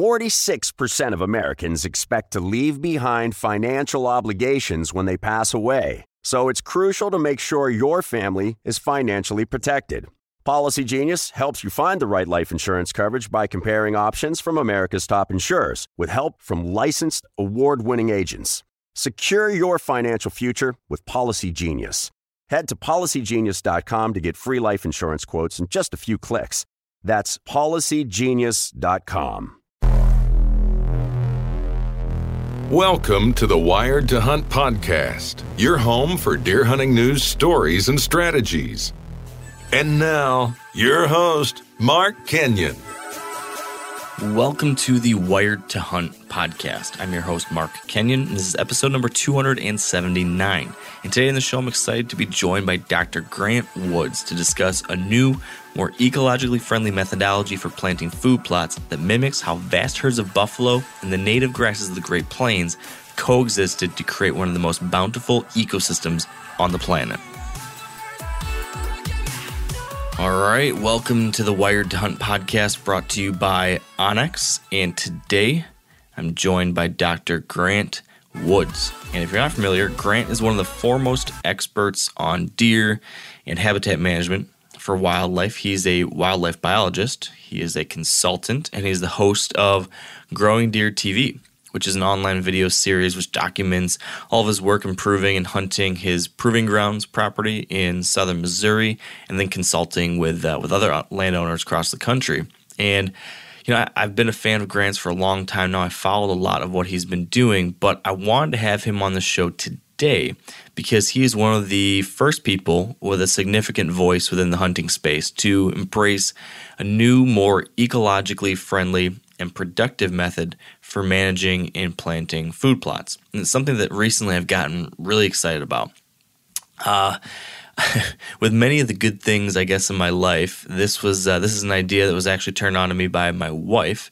46% of Americans expect to leave behind financial obligations when they pass away. So it's crucial to make sure your family is financially protected. Policy Genius helps you find the right life insurance coverage by comparing options from America's top insurers with help from licensed award winning agents. Secure your financial future with Policy Genius. Head to policygenius.com to get free life insurance quotes in just a few clicks. That's policygenius.com. Welcome to the Wired to Hunt podcast, your home for deer hunting news, stories, and strategies. And now, your host, Mark Kenyon. Welcome to the Wired to Hunt podcast. I'm your host, Mark Kenyon, and this is episode number 279. And today in the show, I'm excited to be joined by Dr. Grant Woods to discuss a new, more ecologically friendly methodology for planting food plots that mimics how vast herds of buffalo and the native grasses of the Great Plains coexisted to create one of the most bountiful ecosystems on the planet. All right, welcome to the Wired to Hunt podcast brought to you by onX. And today I'm joined by Dr. Grant Woods. And if you're not familiar, Grant is one of the foremost experts on deer and habitat management for wildlife. He's a wildlife biologist, he is a consultant, and he's the host of Growing Deer TV, which is an online video series which documents all of his work improving and hunting his proving grounds property in southern Missouri, and then consulting with uh, with other landowners across the country. And you know, I, have been a fan of Grant's for a long time now. I followed a lot of what he's been doing, but I wanted to have him on the show today because he is one of the first people with a significant voice within the hunting space to embrace a new, more ecologically friendly and productive method for managing and planting food plots. And it's something that recently I've gotten really excited about. Uh, with many of the good things, I guess, in my life, this was uh, this is an idea that was actually turned on to me by my wife.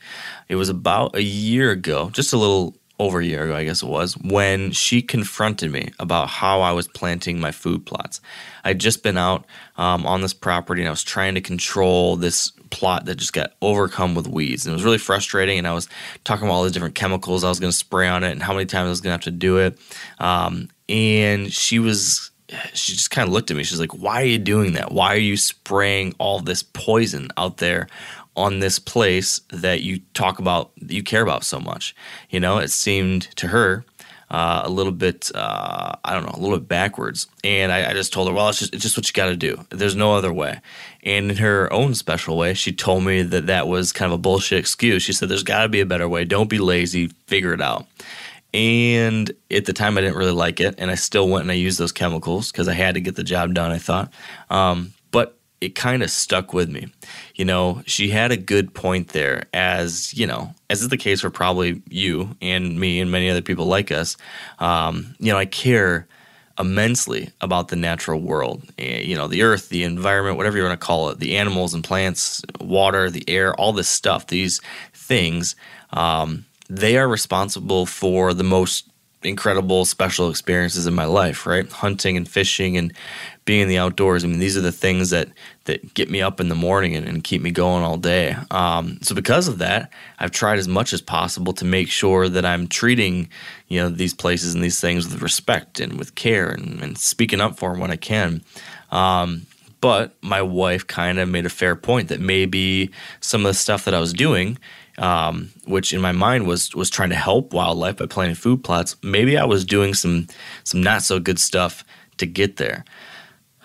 It was about a year ago, just a little over a year ago, I guess it was, when she confronted me about how I was planting my food plots. I'd just been out um, on this property and I was trying to control this plot that just got overcome with weeds. And it was really frustrating. And I was talking about all the different chemicals I was going to spray on it and how many times I was going to have to do it. Um, and she was she just kind of looked at me. She's like, "Why are you doing that? Why are you spraying all this poison out there on this place that you talk about, you care about so much?" You know, it seemed to her uh, a little bit, uh, I don't know, a little bit backwards. And I, I just told her, "Well, it's just, it's just what you got to do. There's no other way." And in her own special way, she told me that that was kind of a bullshit excuse. She said, "There's got to be a better way. Don't be lazy. Figure it out." And at the time, I didn't really like it, and I still went and I used those chemicals because I had to get the job done. I thought, um, it kind of stuck with me. You know, she had a good point there, as you know, as is the case for probably you and me and many other people like us. Um, you know, I care immensely about the natural world. Eh, you know, the earth, the environment, whatever you want to call it, the animals and plants, water, the air, all this stuff. These things. Um, they are responsible for the most incredible special experiences in my life, right? Hunting and fishing and being in the outdoors. I mean, these are the things that that get me up in the morning and, and keep me going all day. Um, so because of that, I've tried as much as possible to make sure that I'm treating, you know, these places and these things with respect and with care and, and speaking up for them when I can. Um, but my wife kind of made a fair point that maybe some of the stuff that I was doing um, which in my mind was was trying to help wildlife by planting food plots. Maybe I was doing some some not so good stuff to get there.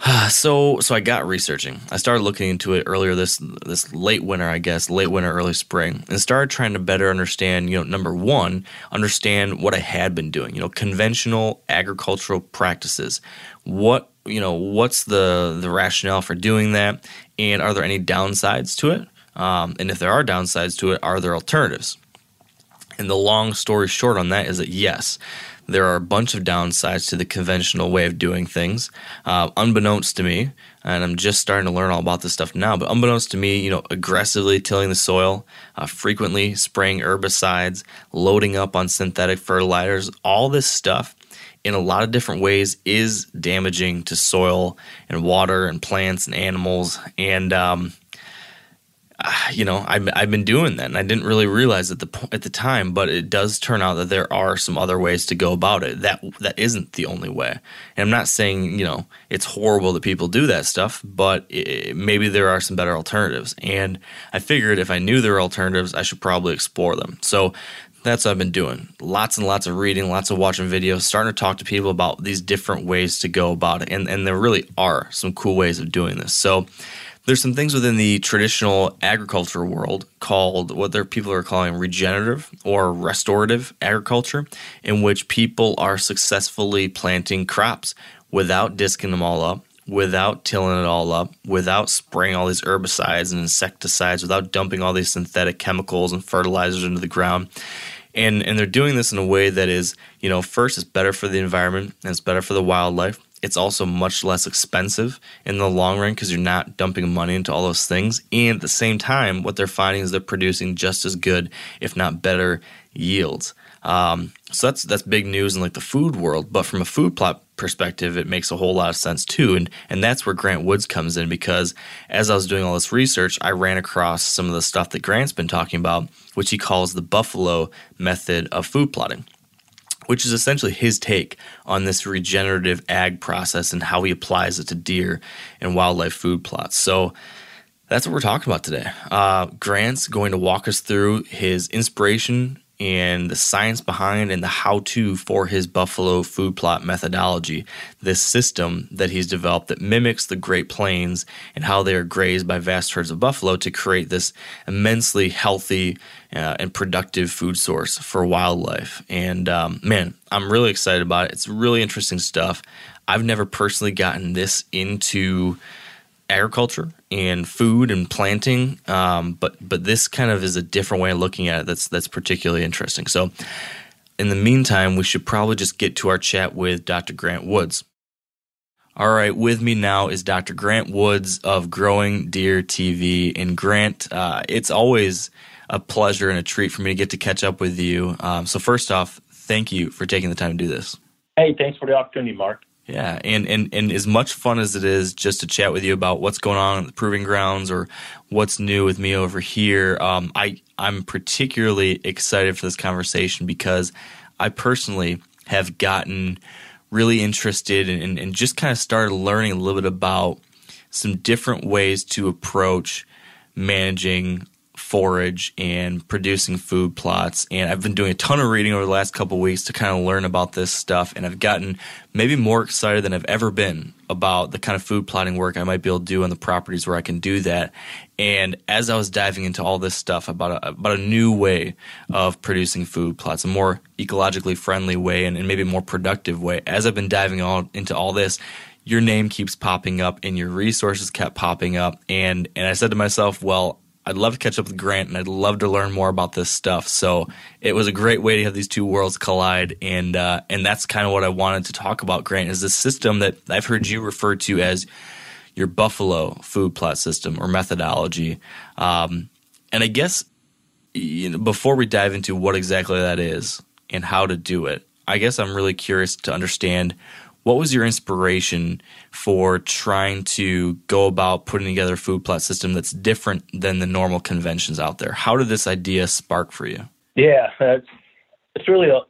so so I got researching. I started looking into it earlier this this late winter, I guess, late winter, early spring, and started trying to better understand. You know, number one, understand what I had been doing. You know, conventional agricultural practices. What you know, what's the the rationale for doing that, and are there any downsides to it? Um, and if there are downsides to it, are there alternatives? And the long story short on that is that yes, there are a bunch of downsides to the conventional way of doing things. Uh, unbeknownst to me, and I'm just starting to learn all about this stuff now, but unbeknownst to me, you know, aggressively tilling the soil, uh, frequently spraying herbicides, loading up on synthetic fertilizers, all this stuff in a lot of different ways is damaging to soil and water and plants and animals. And um, you know, I've, I've been doing that, and I didn't really realize at the at the time, but it does turn out that there are some other ways to go about it. That that isn't the only way. And I'm not saying you know it's horrible that people do that stuff, but it, maybe there are some better alternatives. And I figured if I knew there were alternatives, I should probably explore them. So that's what I've been doing. Lots and lots of reading, lots of watching videos, starting to talk to people about these different ways to go about it. And and there really are some cool ways of doing this. So there's some things within the traditional agriculture world called what their people are calling regenerative or restorative agriculture, in which people are successfully planting crops without disking them all up, without tilling it all up, without spraying all these herbicides and insecticides, without dumping all these synthetic chemicals and fertilizers into the ground. And, and they're doing this in a way that is, you know, first, it's better for the environment and it's better for the wildlife it's also much less expensive in the long run because you're not dumping money into all those things. And at the same time, what they're finding is they're producing just as good, if not better, yields. Um, so that's that's big news in like the food world. But from a food plot perspective, it makes a whole lot of sense too. And and that's where Grant Woods comes in because as I was doing all this research, I ran across some of the stuff that Grant's been talking about, which he calls the buffalo method of food plotting which is essentially his take on this regenerative ag process and how he applies it to deer and wildlife food plots. So that's what we're talking about today. Uh, Grant's going to walk us through his inspiration and the science behind and the how to for his buffalo food plot methodology. This system that he's developed that mimics the Great Plains and how they are grazed by vast herds of buffalo to create this immensely healthy uh, and productive food source for wildlife. And um, man, I'm really excited about it. It's really interesting stuff. I've never personally gotten this into agriculture and food and planting, um, but but this kind of is a different way of looking at it. That's that's particularly interesting. So, in the meantime, we should probably just get to our chat with Dr. Grant Woods. All right, with me now is Dr. Grant Woods of Growing Deer TV. And Grant, uh, it's always a pleasure and a treat for me to get to catch up with you. Um, so, first off, thank you for taking the time to do this. Hey, thanks for the opportunity, Mark. Yeah, and, and and as much fun as it is just to chat with you about what's going on at the proving grounds or what's new with me over here, um, I I'm particularly excited for this conversation because I personally have gotten really interested and, and, and just kind of started learning a little bit about some different ways to approach managing forage and producing food plots. And I've been doing a ton of reading over the last couple weeks to kind of learn about this stuff. And I've gotten maybe more excited than I've ever been about the kind of food plotting work I might be able to do on the properties where I can do that. And as I was diving into all this stuff about a, about a new way of producing food plots, a more ecologically friendly way and, and maybe a more productive way, as I've been diving all into all this, your name keeps popping up and your resources kept popping up and and I said to myself, well, I'd love to catch up with Grant and I'd love to learn more about this stuff. So it was a great way to have these two worlds collide, and uh, and that's kind of what I wanted to talk about. Grant is this system that I've heard you refer to as your Buffalo food plot system or methodology. Um, and I guess you know, before we dive into what exactly that is and how to do it, I guess I'm really curious to understand what was your inspiration for trying to go about putting together a food plot system that's different than the normal conventions out there? How did this idea spark for you? Yeah, it's, it's really a,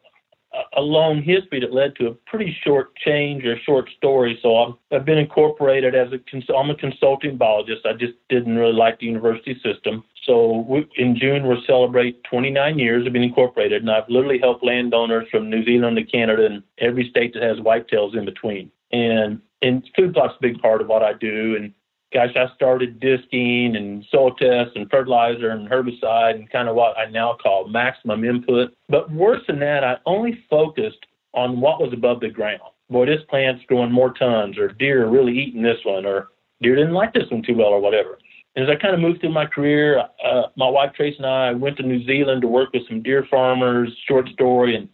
a long history that led to a pretty short change or short story. So I've, I've been incorporated as a I'm a consulting biologist. I just didn't really like the university system. So we, in June we'll celebrate 29 years of being incorporated, and I've literally helped landowners from New Zealand to Canada and every state that has whitetails in between. And and food plot's a big part of what I do. And gosh, I started disking and soil tests and fertilizer and herbicide and kind of what I now call maximum input. But worse than that, I only focused on what was above the ground. Boy, this plant's growing more tons, or deer are really eating this one, or deer didn't like this one too well, or whatever. As I kind of moved through my career, uh, my wife Trace and I went to New Zealand to work with some deer farmers, short story, and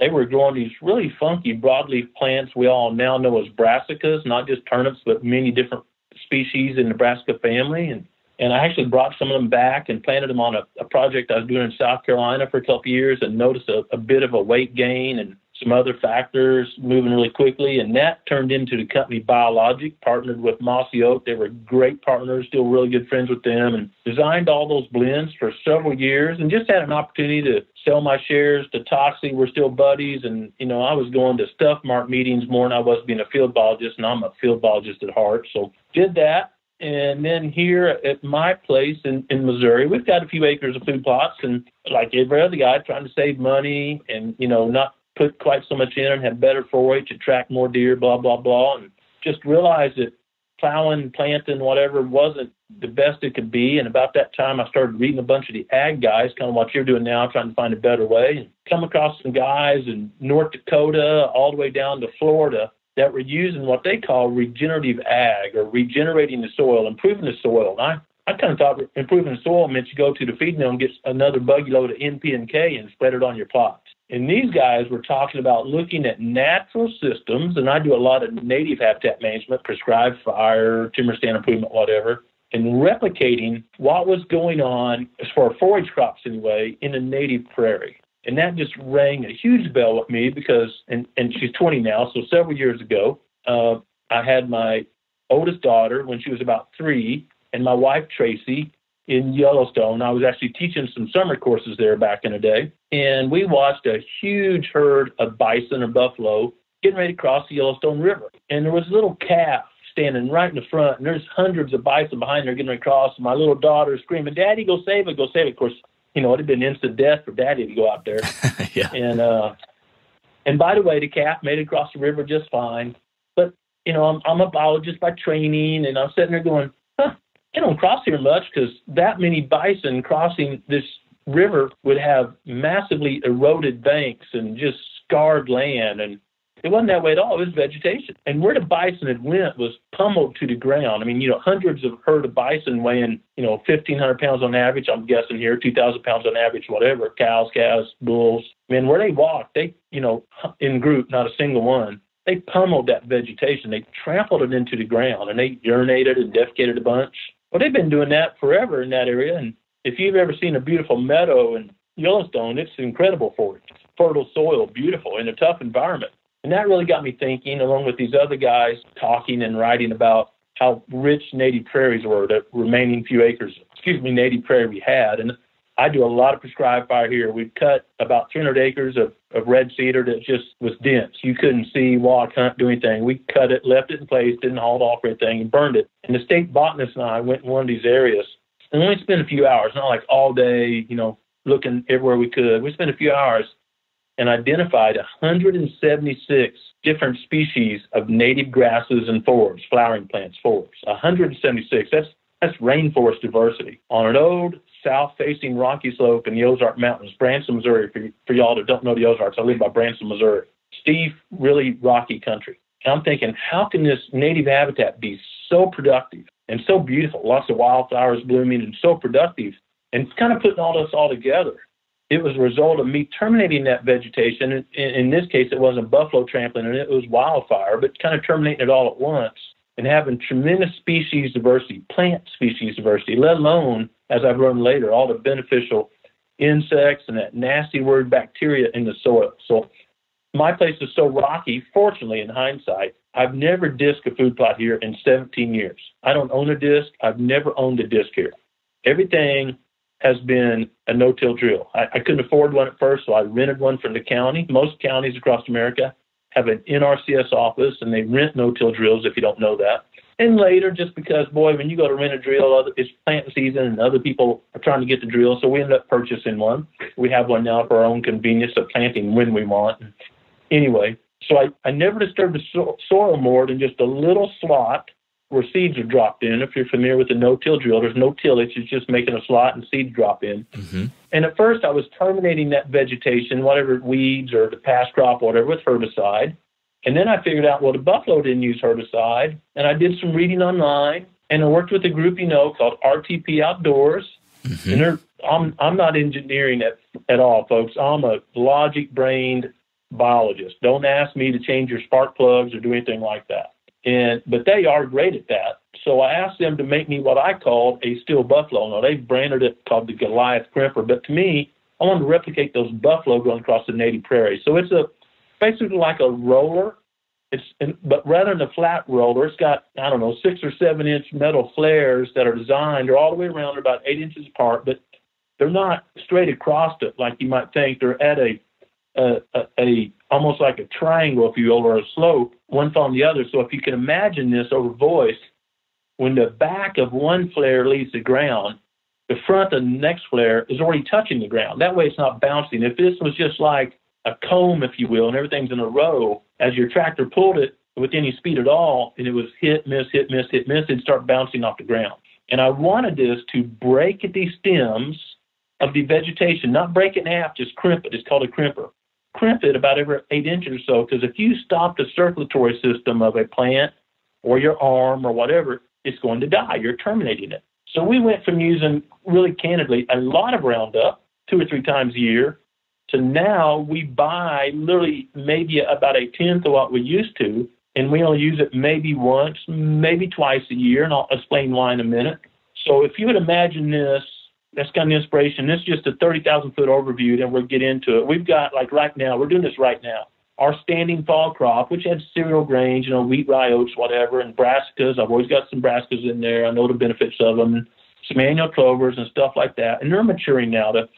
they were growing these really funky broadleaf plants we all now know as brassicas, not just turnips, but many different species in the brassica family. And and I actually brought some of them back and planted them on a, a project I was doing in South Carolina for a couple years and noticed a, a bit of a weight gain and some other factors moving really quickly. And that turned into the company Biologic, partnered with Mossy Oak. They were great partners, still really good friends with them, and designed all those blends for several years and just had an opportunity to sell my shares to Toxey. We're still buddies. And, you know, I was going to Stuff Mart meetings more than I was being a field biologist, and I'm a field biologist at heart. So did that and then here at my place in, in Missouri, we've got a few acres of food plots, and like every other guy, trying to save money and you know not put quite so much in and have better forage, attract more deer, blah blah blah, and just realized that plowing, planting, whatever wasn't the best it could be. And about that time, I started reading a bunch of the ag guys, kind of what you're doing now, trying to find a better way. And come across some guys in North Dakota, all the way down to Florida, that were using what they call regenerative ag or regenerating the soil, improving the soil. And I, I kind of thought improving the soil meant you go to the feed mill and get another buggy load of NP and K and spread it on your plots. And these guys were talking about looking at natural systems, and I do a lot of native habitat management, prescribed fire, timber stand improvement, whatever, and replicating what was going on as far as forage crops anyway in a native prairie. And that just rang a huge bell with me because, and, and she's 20 now, so several years ago, uh, I had my oldest daughter when she was about three, and my wife Tracy in Yellowstone. I was actually teaching some summer courses there back in the day, and we watched a huge herd of bison or buffalo getting ready to cross the Yellowstone River. And there was a little calf standing right in the front, and there's hundreds of bison behind her getting ready to cross. And my little daughter screaming, "Daddy, go save it! Go save it!" Of course, you know, it'd have been instant death for daddy to go out there. yeah. And uh and by the way, the calf made it across the river just fine. But, you know, I'm I'm a biologist by training and I'm sitting there going, huh, they don't cross here much because that many bison crossing this river would have massively eroded banks and just scarred land and it wasn't that way at all. It was vegetation. And where the bison had went was pummeled to the ground. I mean, you know, hundreds of herd of bison weighing, you know, 1,500 pounds on average, I'm guessing here, 2,000 pounds on average, whatever, cows, calves, bulls. I mean, where they walked, they, you know, in group, not a single one, they pummeled that vegetation. They trampled it into the ground and they urinated and defecated a bunch. Well, they've been doing that forever in that area. And if you've ever seen a beautiful meadow in Yellowstone, it's incredible for it. Fertile soil, beautiful in a tough environment. And that really got me thinking, along with these other guys talking and writing about how rich native prairies were, the remaining few acres, excuse me, native prairie we had. And I do a lot of prescribed fire here. We've cut about 300 acres of, of red cedar that just was dense. You couldn't see, walk, hunt, do anything. We cut it, left it in place, didn't haul it off or anything, and burned it. And the state botanist and I went in one of these areas and only spent a few hours, not like all day, you know, looking everywhere we could. We spent a few hours and identified 176 different species of native grasses and forbs, flowering plants, forbs. 176. That's that's rainforest diversity on an old south-facing rocky slope in the Ozark Mountains, Branson, Missouri. For, for y'all that don't know the Ozarks, I live by Branson, Missouri. Steve, really rocky country. And I'm thinking, how can this native habitat be so productive and so beautiful? Lots of wildflowers blooming and so productive. And it's kind of putting all this all together it was a result of me terminating that vegetation. In, in this case, it wasn't buffalo trampling and it was wildfire, but kind of terminating it all at once and having tremendous species diversity, plant species diversity, let alone, as I've learned later, all the beneficial insects and that nasty word bacteria in the soil. So my place is so rocky, fortunately, in hindsight, I've never disked a food plot here in 17 years. I don't own a disc. I've never owned a disc here. Everything has been a no-till drill. I, I couldn't afford one at first, so I rented one from the county. Most counties across America have an NRCS office, and they rent no-till drills. If you don't know that, and later, just because boy, when you go to rent a drill, other, it's planting season, and other people are trying to get the drill, so we end up purchasing one. We have one now for our own convenience of planting when we want. Anyway, so I, I never disturbed the so- soil more than just a little slot where seeds are dropped in. If you're familiar with the no-till drill, there's no tillage; it's just making a slot and seeds drop in. Mm-hmm. And at first, I was terminating that vegetation, whatever weeds or the past crop, whatever, with herbicide. And then I figured out, well, the buffalo didn't use herbicide, and I did some reading online. and I worked with a group you know called RTP Outdoors. Mm-hmm. And they're, I'm I'm not engineering at at all, folks. I'm a logic brained biologist. Don't ask me to change your spark plugs or do anything like that. And but they are great at that. So I asked them to make me what I called a steel buffalo. Now they've branded it called the Goliath Crimper, but to me, I wanted to replicate those buffalo going across the native prairie. So it's a basically like a roller. It's in, but rather than a flat roller, it's got I don't know six or seven inch metal flares that are designed. They're all the way around, about eight inches apart, but they're not straight across it like you might think. They're at a a, a, a almost like a triangle, if you will, or a slope, one on the other. So if you can imagine this over voice, when the back of one flare leaves the ground, the front of the next flare is already touching the ground. That way it's not bouncing. If this was just like a comb, if you will, and everything's in a row, as your tractor pulled it with any speed at all, and it was hit, miss, hit, miss, hit, miss, it'd start bouncing off the ground. And I wanted this to break the stems of the vegetation, not break it in half, just crimp it. It's called a crimper. Crimp it about every eight inches or so, because if you stop the circulatory system of a plant or your arm or whatever, it's going to die. You're terminating it. So we went from using really candidly a lot of Roundup two or three times a year to now we buy literally maybe about a tenth of what we used to, and we only use it maybe once, maybe twice a year, and I'll explain why in a minute. So if you would imagine this, that's kind of the inspiration. This is just a 30,000 foot overview, and we'll get into it. We've got, like right now, we're doing this right now. Our standing fall crop, which had cereal grains, you know, wheat, rye, oats, whatever, and brassicas. I've always got some brassicas in there. I know the benefits of them. Some annual clovers and stuff like that. And they're maturing now. The,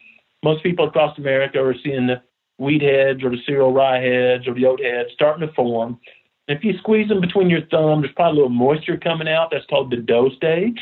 most people across America are seeing the wheat heads or the cereal rye heads or the oat heads starting to form. If you squeeze them between your thumb, there's probably a little moisture coming out. That's called the dough stage.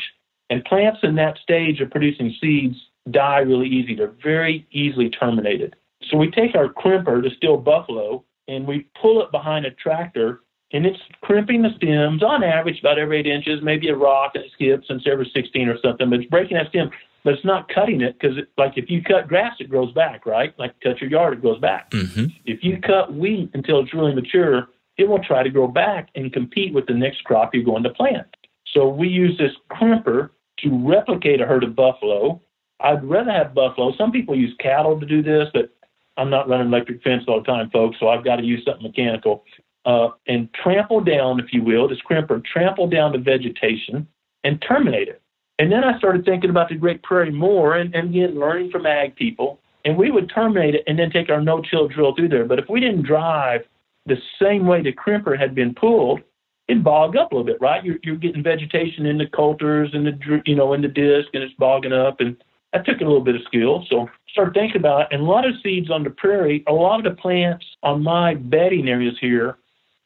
And plants in that stage of producing seeds die really easy. They're very easily terminated. So we take our crimper, the steel buffalo, and we pull it behind a tractor, and it's crimping the stems on average about every eight inches, maybe a rock and it skips and every 16 or something, but it's breaking that stem, but it's not cutting it because, like, if you cut grass, it grows back, right? Like, cut your yard, it grows back. Mm-hmm. If you cut wheat until it's really mature, it will try to grow back and compete with the next crop you're going to plant. So we use this crimper to replicate a herd of buffalo. I'd rather have buffalo. Some people use cattle to do this, but I'm not running electric fence all the time, folks, so I've got to use something mechanical. Uh, and trample down, if you will, this crimper, trample down the vegetation and terminate it. And then I started thinking about the Great Prairie more and, and again, learning from ag people. And we would terminate it and then take our no-till drill through there. But if we didn't drive the same way the crimper had been pulled, it bogged up a little bit, right? You're, you're getting vegetation in the coulters and the you know in the disc, and it's bogging up, and that took a little bit of skill. So start thinking about it. And a lot of seeds on the prairie, a lot of the plants on my bedding areas here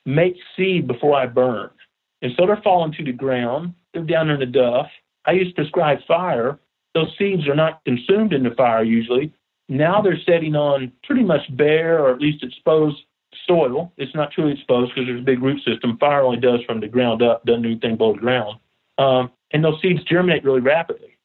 make seed before I burn, and so they're falling to the ground. They're down in the duff. I used to prescribe fire. Those seeds are not consumed in the fire usually. Now they're setting on pretty much bare or at least exposed soil. It's not truly exposed because there's a big root system. Fire only does from the ground up, doesn't do anything below the ground. Um, and those seeds germinate really rapidly.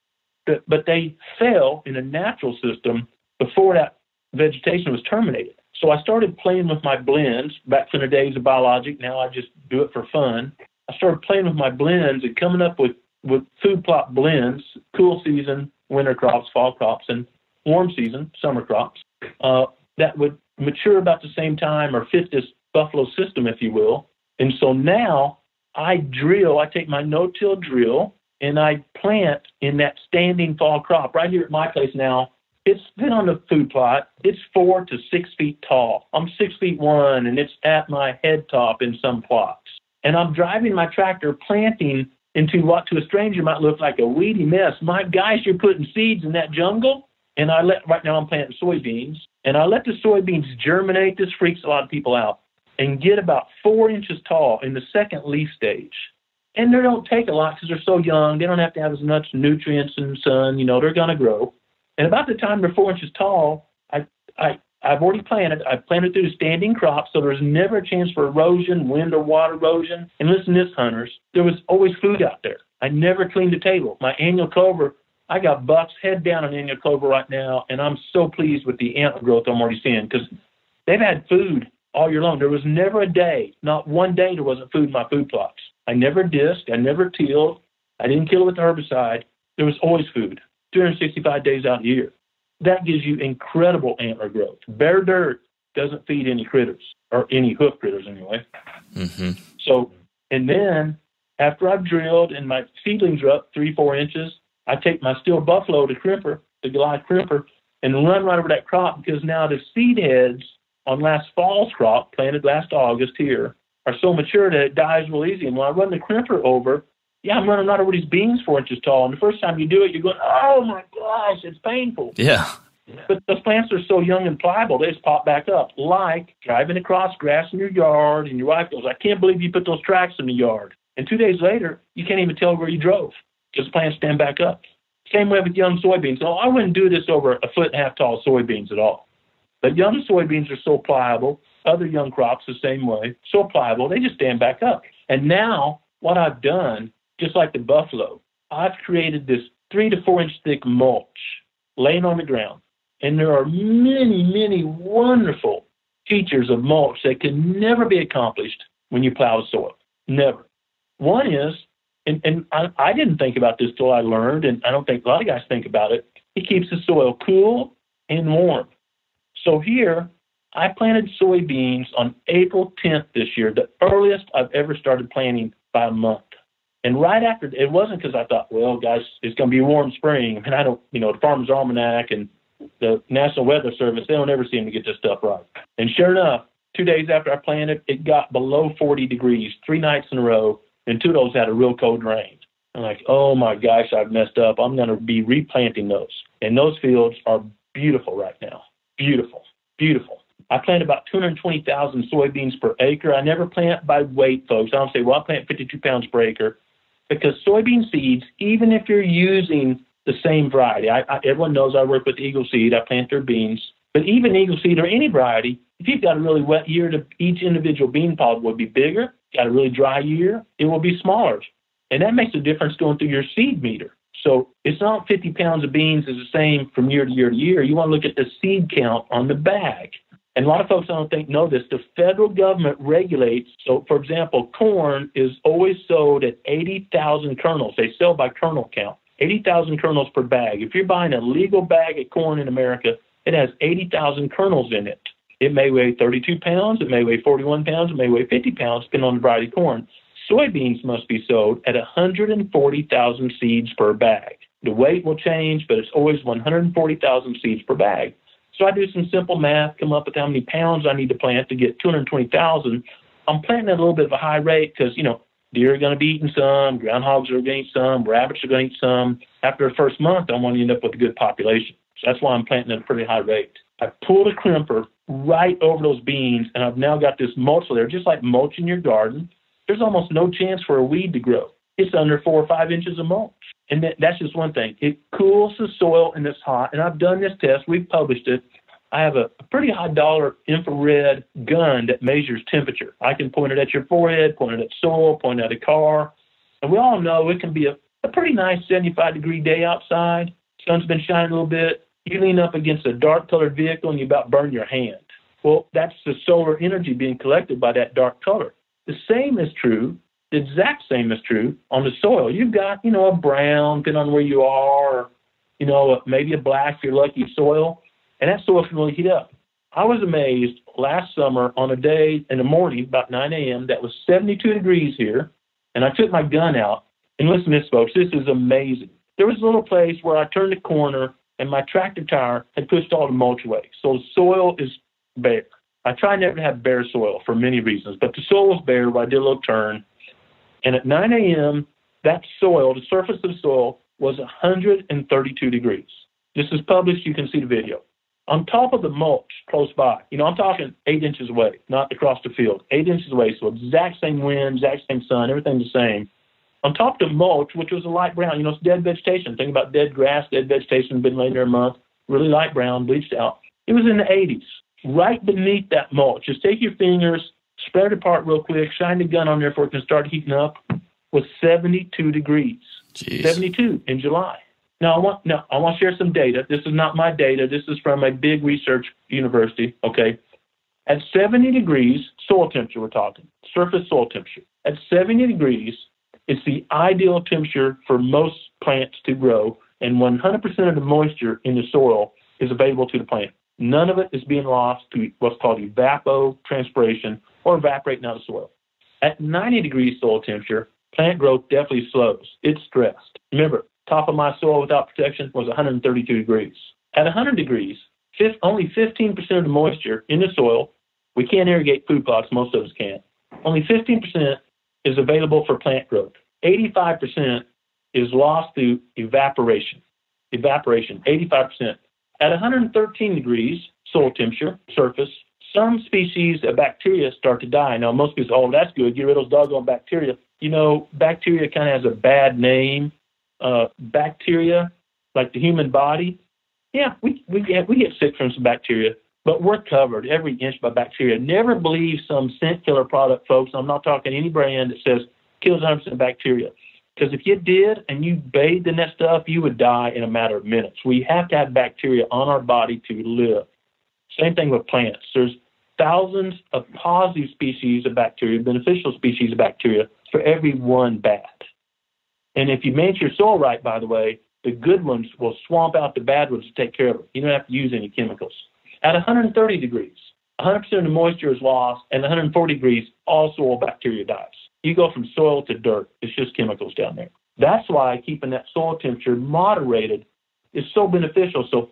But, but they fail in a natural system before that vegetation was terminated. So I started playing with my blends back in the days of biologic. Now I just do it for fun. I started playing with my blends and coming up with, with food plot blends, cool season, winter crops, fall crops, and warm season, summer crops, uh, that would mature about the same time or fit this buffalo system, if you will. And so now I drill, I take my no till drill and I plant in that standing fall crop right here at my place now. It's been on the food plot. It's four to six feet tall. I'm six feet one and it's at my head top in some plots. And I'm driving my tractor planting into what to a stranger might look like a weedy mess. My gosh, you're putting seeds in that jungle. And I let right now I'm planting soybeans and I let the soybeans germinate. This freaks a lot of people out and get about four inches tall in the second leaf stage. And they don't take a lot because they're so young. They don't have to have as much nutrients and sun. You know, they're going to grow. And about the time they're four inches tall, I, I, I've already planted. I planted through standing crop, so there's never a chance for erosion, wind or water erosion. And listen to this, hunters, there was always food out there. I never cleaned the table. My annual clover I got bucks head down on India clover right now, and I'm so pleased with the antler growth I'm already seeing because they've had food all year long. There was never a day, not one day, there wasn't food in my food plots. I never disked, I never tilled, I didn't kill it with herbicide. There was always food, 365 days out of the year. That gives you incredible antler growth. Bare dirt doesn't feed any critters, or any hoof critters anyway. hmm So, and then after I've drilled and my seedlings are up three, four inches, I take my steel buffalo to crimper, the Goliath crimper, and run right over that crop because now the seed heads on last fall's crop, planted last August here, are so mature that it dies real easy. And when I run the crimper over, yeah, I'm running right over these beans four inches tall. And the first time you do it, you're going, oh my gosh, it's painful. Yeah. But those plants are so young and pliable, they just pop back up. Like driving across grass in your yard, and your wife goes, I can't believe you put those tracks in the yard. And two days later, you can't even tell where you drove because plants stand back up. Same way with young soybeans. So I wouldn't do this over a foot and a half tall soybeans at all. But young soybeans are so pliable. Other young crops the same way, so pliable, they just stand back up. And now what I've done, just like the buffalo, I've created this three to four inch thick mulch laying on the ground. And there are many, many wonderful features of mulch that can never be accomplished when you plow the soil. Never. One is, and, and I, I didn't think about this till I learned, and I don't think a lot of guys think about it, it keeps the soil cool and warm. So here, I planted soybeans on April 10th this year, the earliest I've ever started planting by a month. And right after, it wasn't because I thought, well, guys, it's going to be a warm spring. And I don't, you know, the Farmer's Almanac and the National Weather Service, they don't ever seem to get this stuff right. And sure enough, two days after I planted, it got below 40 degrees three nights in a row, and two of those had a real cold rain. I'm like, oh my gosh, I've messed up. I'm going to be replanting those. And those fields are beautiful right now. Beautiful, beautiful. I plant about 220,000 soybeans per acre. I never plant by weight, folks. I don't say, well, I plant 52 pounds per acre because soybean seeds, even if you're using the same variety, I, I, everyone knows I work with Eagle Seed. I plant their beans. But even Eagle Seed or any variety, if you've got a really wet year, to, each individual bean pod will be bigger. Got a really dry year, it will be smaller. And that makes a difference going through your seed meter. So it's not 50 pounds of beans is the same from year to year to year. You want to look at the seed count on the bag. And a lot of folks I don't think know this. The federal government regulates. So, for example, corn is always sold at 80,000 kernels. They sell by kernel count, 80,000 kernels per bag. If you're buying a legal bag of corn in America, it has 80,000 kernels in it. It may weigh 32 pounds, it may weigh 41 pounds, it may weigh 50 pounds, depending on the variety of corn. Soybeans must be sold at 140,000 seeds per bag. The weight will change, but it's always 140,000 seeds per bag. So I do some simple math, come up with how many pounds I need to plant to get 220,000. I'm planting at a little bit of a high rate because, you know, deer are going to be eating some, groundhogs are going to eat some, rabbits are going to eat some. After the first month, I want to end up with a good population. So that's why I'm planting at a pretty high rate. I pull the crimper right over those beans, and I've now got this mulch layer, just like mulching your garden. There's almost no chance for a weed to grow. It's under four or five inches of mulch. And that, that's just one thing. It cools the soil and it's hot. And I've done this test. We've published it. I have a, a pretty high dollar infrared gun that measures temperature. I can point it at your forehead, point it at soil, point it at a car. And we all know it can be a, a pretty nice 75 degree day outside. Sun's been shining a little bit. You lean up against a dark colored vehicle and you about burn your hand. Well, that's the solar energy being collected by that dark color. The same is true the exact same is true on the soil. You've got, you know, a brown, depending on where you are, or, you know, maybe a black if you're lucky soil, and that soil can really heat up. I was amazed last summer on a day in the morning, about 9 a.m., that was 72 degrees here, and I took my gun out. And listen to this, folks, this is amazing. There was a little place where I turned the corner, and my tractor tire had pushed all the mulch away. So the soil is bare. I try never to have bare soil for many reasons, but the soil was bare I did a little turn and at 9 a.m., that soil, the surface of the soil, was 132 degrees. This is published. You can see the video. On top of the mulch close by, you know, I'm talking eight inches away, not across the field, eight inches away. So exact same wind, exact same sun, everything the same. On top of mulch, which was a light brown, you know, it's dead vegetation. Think about dead grass, dead vegetation, been laying there a month, really light brown, bleached out. It was in the 80s. Right beneath that mulch, just take your fingers, spread it apart real quick, shine the gun on there before it can start heating up, was 72 degrees. Jeez. 72 in July. Now I want now I want to share some data. This is not my data. This is from a big research university. Okay, at 70 degrees soil temperature, we're talking surface soil temperature. At 70 degrees, It's the ideal temperature for most plants to grow, and 100% of the moisture in the soil is available to the plant. None of it is being lost to what's called evapotranspiration or evaporating out of the soil. At 90 degrees soil temperature, plant growth definitely slows. It's stressed. Remember, top of my soil without protection was 132 degrees. At 100 degrees, only 15% of the moisture in the soil, we can't irrigate food plots, most of us can't. Only 15% is available for plant growth. 85% is lost through evaporation. Evaporation, 85%. At 113 degrees soil temperature, surface, some species of bacteria start to die. Now, most people say, oh, that's good. Get rid of those doggone bacteria. You know, bacteria kind of has a bad name. Uh, bacteria, like the human body, yeah, we, we, get, we get sick from some bacteria, but we're covered every inch by bacteria. Never believe some scent killer product, folks. I'm not talking any brand that says kills 100% bacteria. Because if you did and you bathed in that stuff, you would die in a matter of minutes. We have to have bacteria on our body to live. Same thing with plants. There's thousands of positive species of bacteria, beneficial species of bacteria, for every one bad. And if you manage your soil right, by the way, the good ones will swamp out the bad ones to take care of it. You don't have to use any chemicals. At 130 degrees, 100% of the moisture is lost, and 140 degrees, all soil bacteria dies. You go from soil to dirt. It's just chemicals down there. That's why keeping that soil temperature moderated is so beneficial. So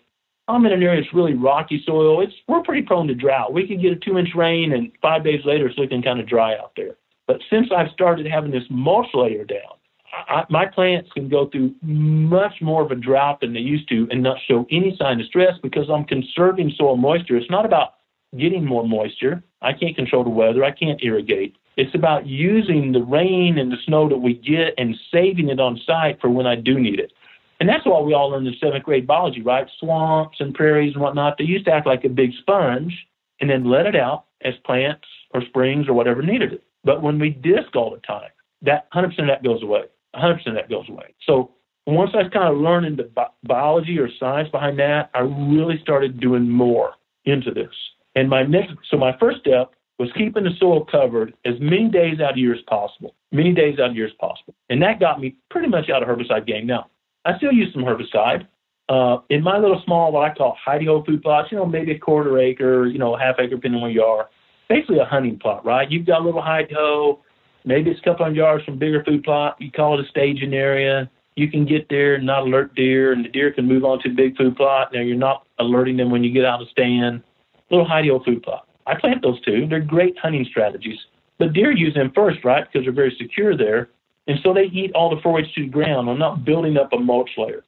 I'm in an area that's really rocky soil. It's we're pretty prone to drought. We could get a two inch rain and five days later it's looking kind of dry out there. But since I've started having this mulch layer down, I, my plants can go through much more of a drought than they used to and not show any sign of stress because I'm conserving soil moisture. It's not about getting more moisture. I can't control the weather. I can't irrigate. It's about using the rain and the snow that we get and saving it on site for when I do need it. And that's why we all learned in seventh grade biology, right? Swamps and prairies and whatnot. They used to act like a big sponge and then let it out as plants or springs or whatever needed it. But when we disc all the time, that 100% of that goes away. 100% of that goes away. So once I kind of learned into bi- biology or science behind that, I really started doing more into this. And my next, so my first step was keeping the soil covered as many days out of year as possible, many days out of year as possible. And that got me pretty much out of herbicide game. Now, I still use some herbicide. Uh, in my little small, what I call hidey hole food plots, you know, maybe a quarter acre, you know, half acre, depending on where you are, basically a hunting plot, right? You've got a little hidey hole, maybe it's a couple hundred yards from bigger food plot. You call it a staging area. You can get there and not alert deer, and the deer can move on to the big food plot. Now you're not alerting them when you get out of stand. Little hidey hole food plot. I plant those too. They're great hunting strategies. But deer use them first, right? Because they're very secure there. And so they eat all the forage to the ground. I'm not building up a mulch layer.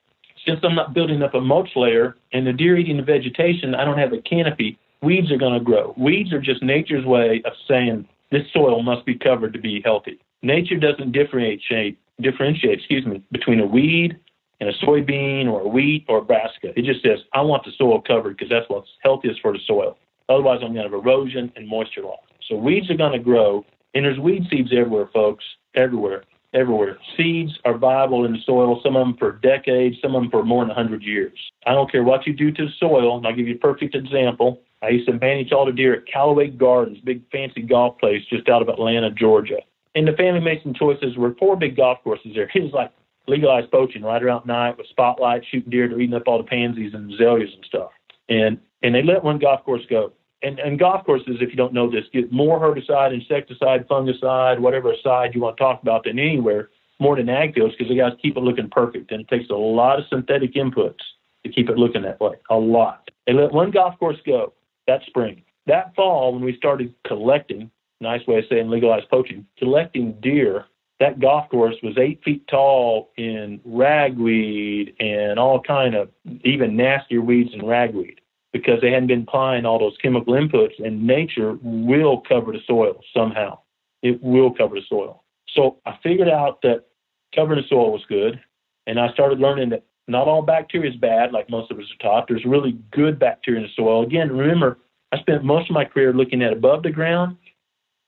Since I'm not building up a mulch layer and the deer eating the vegetation, I don't have a canopy. Weeds are going to grow. Weeds are just nature's way of saying this soil must be covered to be healthy. Nature doesn't differentiate, differentiate, excuse me, between a weed and a soybean or a wheat or a brassica. It just says, I want the soil covered because that's what's healthiest for the soil. Otherwise, I'm going to have erosion and moisture loss. So weeds are going to grow, and there's weed seeds everywhere, folks, everywhere, everywhere. Seeds are viable in the soil, some of them for decades, some of them for more than 100 years. I don't care what you do to the soil, and I'll give you a perfect example. I used to manage all the deer at Callaway Gardens, big fancy golf place just out of Atlanta, Georgia. And the family made some choices. There were four big golf courses there. It was like legalized poaching right around night with spotlights, shooting deer, they're eating up all the pansies and azaleas and stuff. And and they let one golf course go. And, and golf courses, if you don't know this, get more herbicide, insecticide, fungicide, whatever side you want to talk about than anywhere, more than ag fields, because they got to keep it looking perfect. And it takes a lot of synthetic inputs to keep it looking that way, a lot. They let one golf course go that spring. That fall, when we started collecting, nice way of saying legalized poaching, collecting deer, that golf course was eight feet tall in ragweed and all kind of even nastier weeds than ragweed because they hadn't been applying all those chemical inputs and nature will cover the soil somehow. It will cover the soil. So I figured out that covering the soil was good. And I started learning that not all bacteria is bad, like most of us are taught. There's really good bacteria in the soil. Again, remember, I spent most of my career looking at above the ground.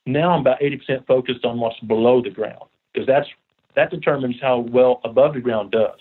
Now I'm about 80% focused on what's below the ground because that's that determines how well above the ground does.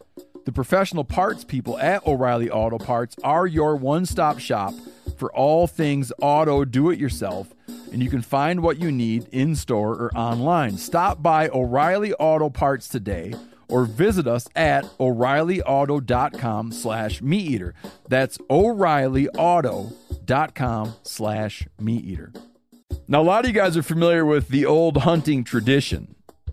The professional parts people at O'Reilly Auto Parts are your one stop shop for all things auto do it yourself and you can find what you need in store or online. Stop by O'Reilly Auto Parts today or visit us at o'reillyauto.com slash meat eater. That's o'reillyauto.com slash meat eater. Now, a lot of you guys are familiar with the old hunting tradition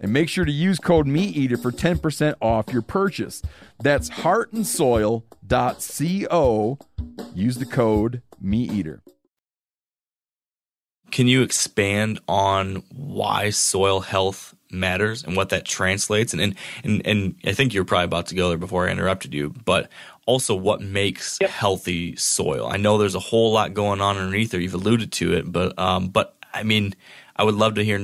and make sure to use code MeatEater for 10% off your purchase. That's heartandsoil.co. Use the code MeatEater. Can you expand on why soil health matters and what that translates? And and and, and I think you're probably about to go there before I interrupted you, but also what makes yep. healthy soil. I know there's a whole lot going on underneath there. You've alluded to it, but um, but I mean, I would love to hear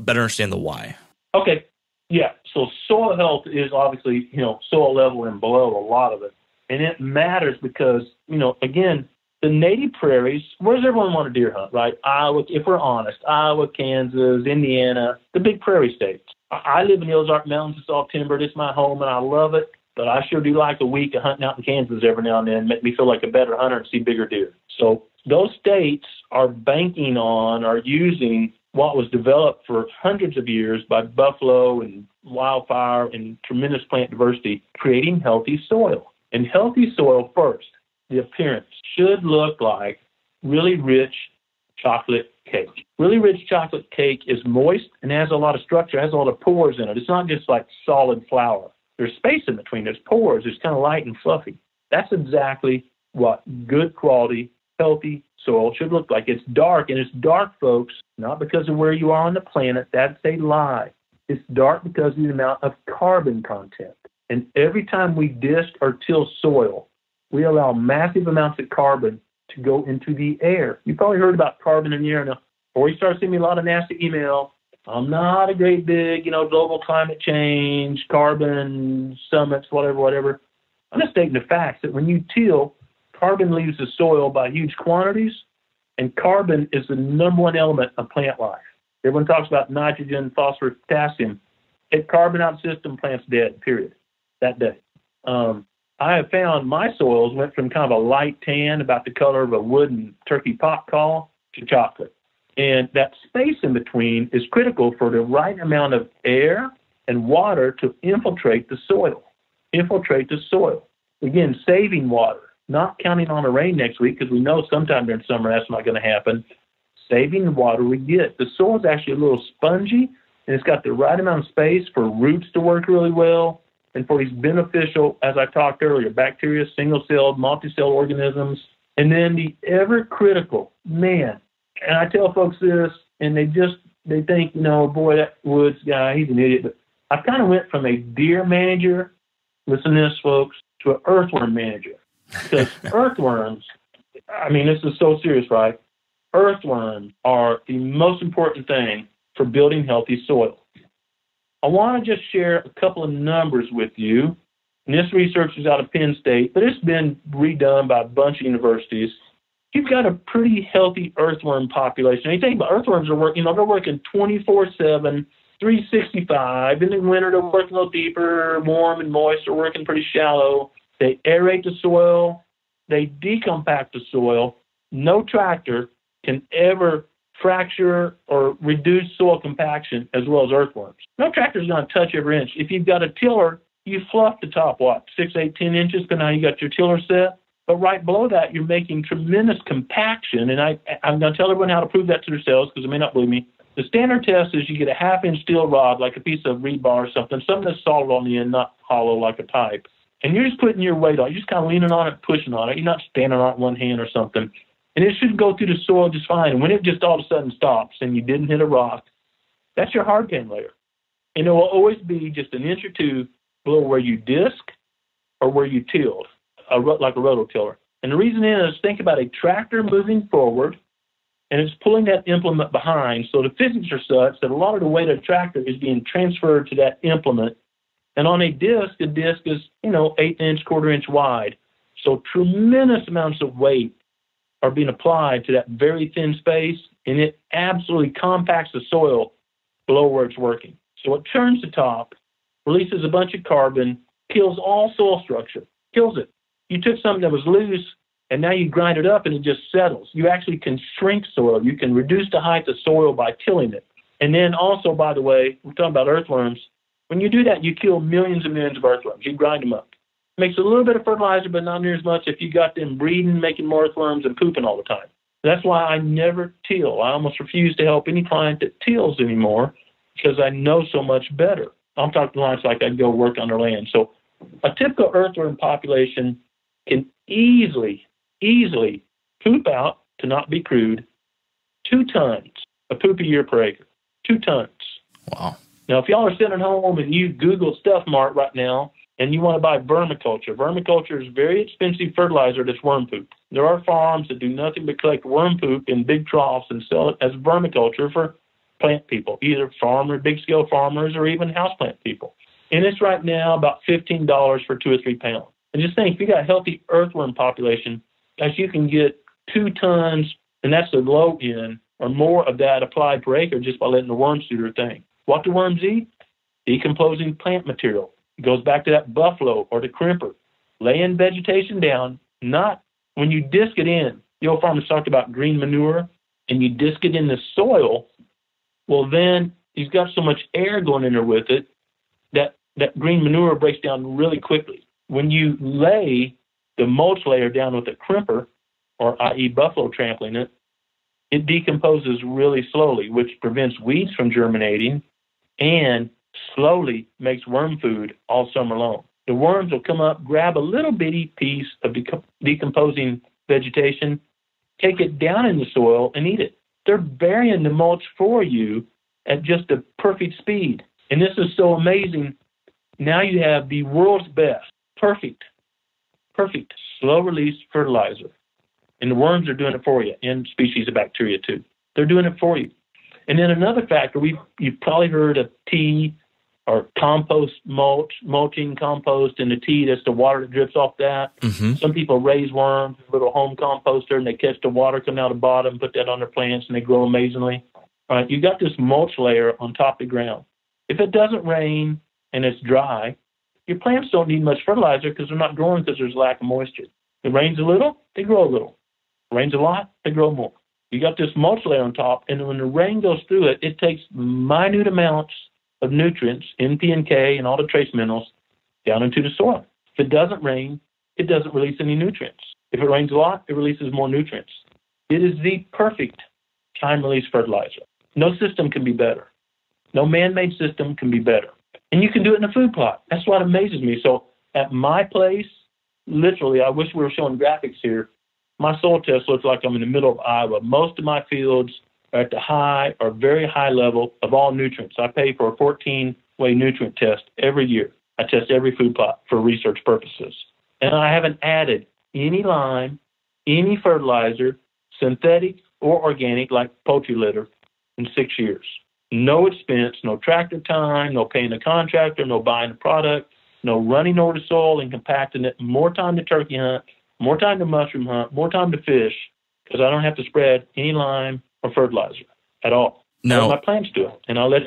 better understand the why. Okay. Yeah. So soil health is obviously, you know, soil level and below a lot of it. And it matters because, you know, again, the native prairies, where does everyone want to deer hunt, right? Iowa, if we're honest, Iowa, Kansas, Indiana, the big prairie states. I live in the Ozark Mountains. It's all timbered. It's my home, and I love it. But I sure do like a week of hunting out in Kansas every now and then. Make me feel like a better hunter and see bigger deer. So those states are banking on, are using what was developed for hundreds of years by buffalo and wildfire and tremendous plant diversity, creating healthy soil. And healthy soil first, the appearance should look like really rich chocolate cake. Really rich chocolate cake is moist and has a lot of structure, has a lot of pores in it. It's not just like solid flour. There's space in between. There's pores. It's kind of light and fluffy. That's exactly what good quality, healthy soil should look like. It's dark, and it's dark, folks, not because of where you are on the planet. That's a lie. It's dark because of the amount of carbon content. And every time we disc or till soil, we allow massive amounts of carbon to go into the air. You probably heard about carbon in the air now. Or you start seeing me a lot of nasty email. I'm not a great big, you know, global climate change, carbon summits, whatever, whatever. I'm just stating the facts that when you till, Carbon leaves the soil by huge quantities, and carbon is the number one element of plant life. Everyone talks about nitrogen, phosphorus, potassium. If carbon out system, plant's dead, period, that day. Um, I have found my soils went from kind of a light tan, about the color of a wooden turkey pot call, to chocolate. And that space in between is critical for the right amount of air and water to infiltrate the soil. Infiltrate the soil. Again, saving water not counting on the rain next week because we know sometime during summer that's not going to happen. Saving the water we get. The soil is actually a little spongy and it's got the right amount of space for roots to work really well and for these beneficial, as I talked earlier, bacteria, single celled, multi celled organisms. And then the ever critical, man, and I tell folks this and they just, they think, you know, boy, that Woods guy, he's an idiot. But I kind of went from a deer manager, listen to this, folks, to an earthworm manager because earthworms I mean, this is so serious, right? Earthworms are the most important thing for building healthy soil. I want to just share a couple of numbers with you. And this research is out of Penn State, but it's been redone by a bunch of universities. You've got a pretty healthy earthworm population. And you think about earthworms are working, you know, they're working 24 7, 365. In the winter, they're working a little deeper, warm and moist. They're working pretty shallow. They aerate the soil, they decompact the soil. No tractor can ever fracture or reduce soil compaction as well as earthworms. No tractor is going to touch every inch. If you've got a tiller, you fluff the top, what, six, eight, ten inches, because now you got your tiller set. But right below that, you're making tremendous compaction. And I, I'm going to tell everyone how to prove that to themselves because they may not believe me. The standard test is you get a half inch steel rod, like a piece of rebar or something, something that's solid on the end, not hollow like a pipe. And you're just putting your weight on. You're just kind of leaning on it, pushing on it. You're not standing on it one hand or something and it should go through the soil just fine. And when it just all of a sudden stops and you didn't hit a rock, that's your hardpan layer. And it will always be just an inch or two below where you disc or where you tilled, a, like a rototiller. And the reason is, think about a tractor moving forward and it's pulling that implement behind. So the physics are such that a lot of the weight of the tractor is being transferred to that implement. And on a disc, a disc is, you know, eighth inch, quarter inch wide. So tremendous amounts of weight are being applied to that very thin space, and it absolutely compacts the soil below where it's working. So it turns the top, releases a bunch of carbon, kills all soil structure, kills it. You took something that was loose and now you grind it up and it just settles. You actually can shrink soil. You can reduce the height of soil by tilling it. And then also, by the way, we're talking about earthworms. When you do that, you kill millions and millions of earthworms. You grind them up makes a little bit of fertilizer, but not near as much if you got them breeding, making more earthworms, and pooping all the time. That's why I never till. I almost refuse to help any client that tills anymore because I know so much better. I'm talking to clients like I'd go work on their land. So a typical earthworm population can easily, easily poop out, to not be crude, two tons of poop a year per acre. Two tons. Wow. Now, if y'all are sitting at home and you Google Stuff Mart right now, and you want to buy vermiculture. Vermiculture is very expensive fertilizer that's worm poop. There are farms that do nothing but collect worm poop in big troughs and sell it as vermiculture for plant people, either farmer, big scale farmers, or even houseplant people. And it's right now about $15 for two or three pounds. And just think, if you got a healthy earthworm population, as you can get two tons, and that's the low end, or more of that applied per acre just by letting the worms do their thing. What do worms eat? Decomposing plant material it goes back to that buffalo or the crimper. Laying vegetation down, not when you disc it in. The old farmers talked about green manure, and you disc it in the soil. Well, then you've got so much air going in there with it that that green manure breaks down really quickly. When you lay the mulch layer down with a crimper, or i.e., buffalo trampling it, it decomposes really slowly, which prevents weeds from germinating and slowly makes worm food all summer long. The worms will come up, grab a little bitty piece of decomposing vegetation, take it down in the soil, and eat it. They're burying the mulch for you at just a perfect speed. And this is so amazing. Now you have the world's best, perfect, perfect, slow release fertilizer. And the worms are doing it for you, and species of bacteria too. They're doing it for you. And then another factor, we you've probably heard of tea or compost mulch, mulching compost and the tea. That's the water that drips off that. Mm-hmm. Some people raise worms, a little home composter, and they catch the water coming out of the bottom, put that on their plants, and they grow amazingly. All right, you got this mulch layer on top of the ground. If it doesn't rain and it's dry, your plants don't need much fertilizer because they're not growing because there's lack of moisture. It rains a little, they grow a little. It rains a lot, they grow more. You got this mulch layer on top, and when the rain goes through it, it takes minute amounts of nutrients, N, P, and K, and all the trace minerals down into the soil. If it doesn't rain, it doesn't release any nutrients. If it rains a lot, it releases more nutrients. It is the perfect time release fertilizer. No system can be better. No man made system can be better. And you can do it in a food plot. That's what amazes me. So at my place, literally, I wish we were showing graphics here my soil test looks like I'm in the middle of Iowa. Most of my fields are at the high or very high level of all nutrients. I pay for a 14 way nutrient test every year. I test every food plot for research purposes. And I haven't added any lime, any fertilizer, synthetic or organic, like poultry litter, in six years. No expense, no tractor time, no paying a contractor, no buying the product, no running over the soil and compacting it. More time to turkey hunt, more time to mushroom hunt, more time to fish, because I don't have to spread any lime or fertilizer at all. Now- my plants do it, and I'll let.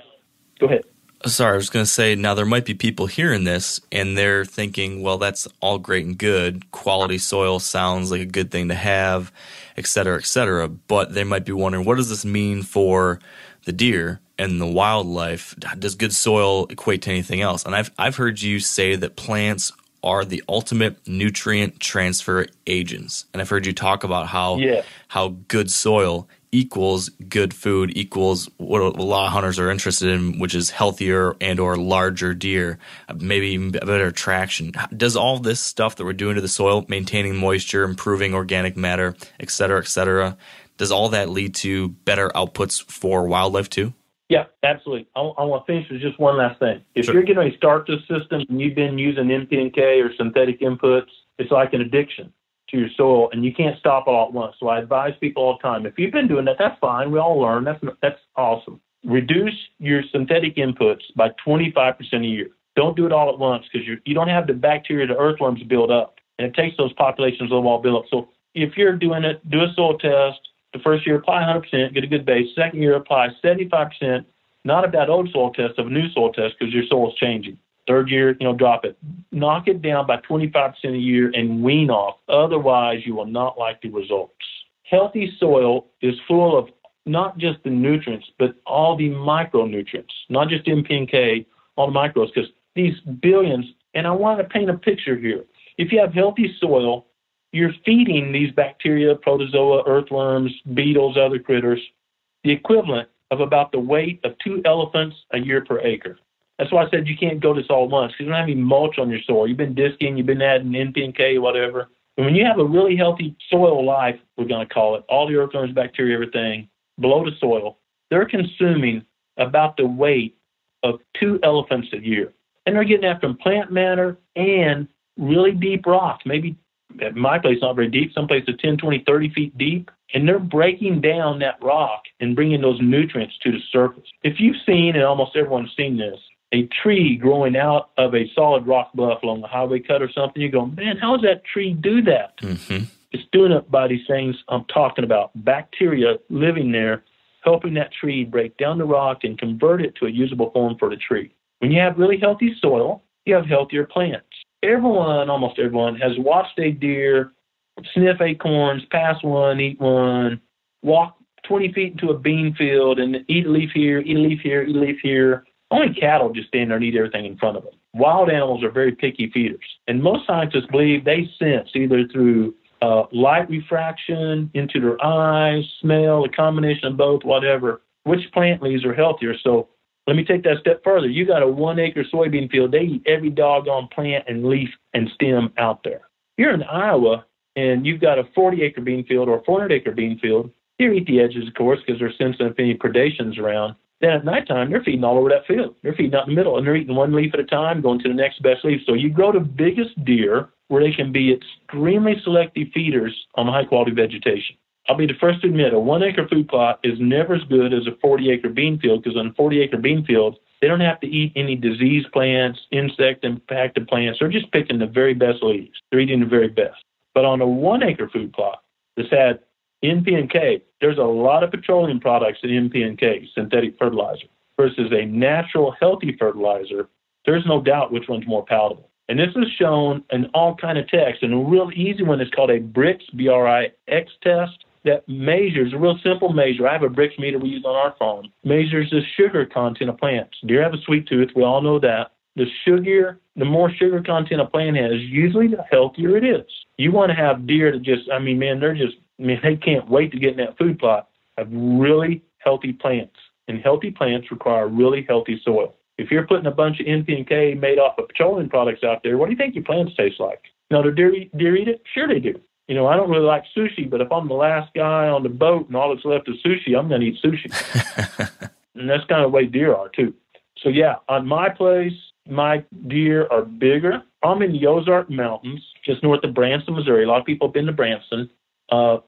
Go ahead. Sorry, I was going to say now there might be people hearing this and they're thinking, well, that's all great and good. Quality soil sounds like a good thing to have, et cetera, et cetera. But they might be wondering, what does this mean for the deer and the wildlife? Does good soil equate to anything else? And I've, I've heard you say that plants are the ultimate nutrient transfer agents. And I've heard you talk about how, Yeah. how good soil equals good food equals what a lot of hunters are interested in, which is healthier and or larger deer, maybe even better traction. Does all this stuff that we're doing to the soil, maintaining moisture, improving organic matter, et cetera, et cetera, does all that lead to better outputs for wildlife too? Yeah, absolutely. I, I want to finish with just one last thing. If Sure. you're getting to start this system and you've been using NPK or synthetic inputs, it's like an addiction to your soil, and you can't stop all at once. So I advise people all the time: if you've been doing that, that's fine. We all learn. That's that's awesome. Reduce your synthetic inputs by 25% a year. Don't do it all at once because you you don't have the bacteria, the earthworms build up, and it takes those populations a little while to build up. So if you're doing it, do a soil test. The first year, apply 100%, get a good base. Second year, apply 75%, not of that old soil test, of a new soil test because your soil is changing. Third year, you know, drop it. Knock it down by 25% a year and wean off. Otherwise, you will not like the results. Healthy soil is full of not just the nutrients, but all the micronutrients, not just NPK, all the micros, because these billions, and I want to paint a picture here. If you have healthy soil, you're feeding these bacteria, protozoa, earthworms, beetles, other critters, the equivalent of about the weight of two elephants a year per acre. That's why I said you can't go this all once you don't have any mulch on your soil. You've been disking, you've been adding NPK, whatever. And when you have a really healthy soil life, we're going to call it, all the earthworms, bacteria, everything below the soil, they're consuming about the weight of two elephants a year. And they're getting that from plant matter and really deep rocks, maybe at my place not very deep, some places 10, 20, 30 feet deep. And they're breaking down that rock and bringing those nutrients to the surface. If you've seen, and almost everyone's seen this, a tree growing out of a solid rock bluff along a highway cut or something, you go, man, how does that tree do that? Mm-hmm. It's doing it by these things I'm talking about. Bacteria living there, helping that tree break down the rock and convert it to a usable form for the tree. When you have really healthy soil, you have healthier plants. Everyone, almost everyone, has watched a deer sniff acorns, pass one, eat one, walk 20 feet into a bean field and eat a leaf here, eat a leaf here, eat a leaf here. Only cattle just stand there and eat everything in front of them. Wild animals are very picky feeders. And most scientists believe they sense either through uh, light refraction into their eyes, smell, a combination of both, whatever, which plant leaves are healthier. So let me take that step further. You got a one acre soybean field, they eat every doggone plant and leaf and stem out there. You're in Iowa and you've got a 40 acre bean field or a 400 acre bean field. Deer eat the edges, of course, because they're sensitive if any predation's around. Then at nighttime, they're feeding all over that field. They're feeding out in the middle, and they're eating one leaf at a time, going to the next best leaf. So you grow the biggest deer where they can be extremely selective feeders on high quality vegetation. I'll be the first to admit a one acre food plot is never as good as a 40 acre bean field because on a 40 acre bean field, they don't have to eat any disease plants, insect impacted plants. They're just picking the very best leaves. They're eating the very best. But on a one acre food plot that's had NPK, there's a lot of petroleum products in NPK, synthetic fertilizer, versus a natural healthy fertilizer. There's no doubt which one's more palatable. And this is shown in all kind of tests. And a real easy one is called a BRIX, B-R-I-X test that measures, a real simple measure. I have a BRIX meter we use on our farm, measures the sugar content of plants. Deer have a sweet tooth. We all know that. The sugar, the more sugar content a plant has, usually the healthier it is. You want to have deer that just, I mean, man, they're just, I mean, they can't wait to get in that food plot. Have really healthy plants. And healthy plants require really healthy soil. If you're putting a bunch of NPK made off of petroleum products out there, what do you think your plants taste like? Now, do deer deer eat it? Sure they do. You know, I don't really like sushi, but if I'm the last guy on the boat and all that's left is sushi, I'm going to eat sushi. and that's kind of the way deer are, too. So, yeah, on my place, my deer are bigger. I'm in the Ozark Mountains, just north of Branson, Missouri. A lot of people have been to Branson. Uh,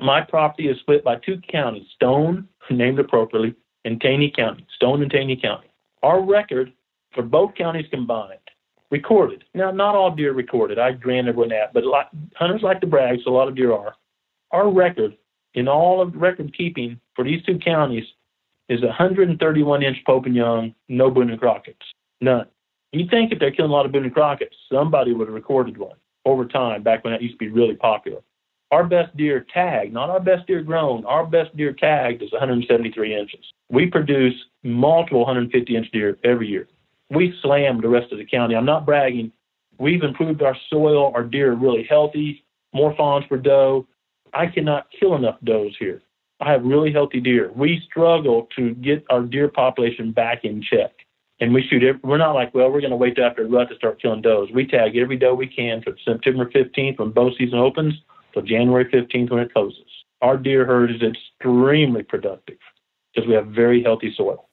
my property is split by two counties, Stone, named appropriately, and Taney County, Stone and Taney County. Our record for both counties combined, recorded. Now, not all deer recorded. I grant everyone that, but lot, hunters like to brag, so a lot of deer are. Our record in all of record keeping for these two counties is 131 inch Pope and Young, no Boone and Crockett's, none. You think if they're killing a lot of Boone and Crockett's, somebody would have recorded one over time back when that used to be really popular. Our best deer tagged, not our best deer grown, our best deer tagged is 173 inches. We produce multiple 150 inch deer every year. We slammed the rest of the county. I'm not bragging. We've improved our soil. Our deer are really healthy, more fawns per doe. I cannot kill enough does here. I have really healthy deer. We struggle to get our deer population back in check. And we shoot, every, we're not like, well, we're going to wait till after rut to start killing does. We tag every doe we can from September 15th when bow season opens till January 15th when it closes. Our deer herd is extremely productive because we have very healthy soil.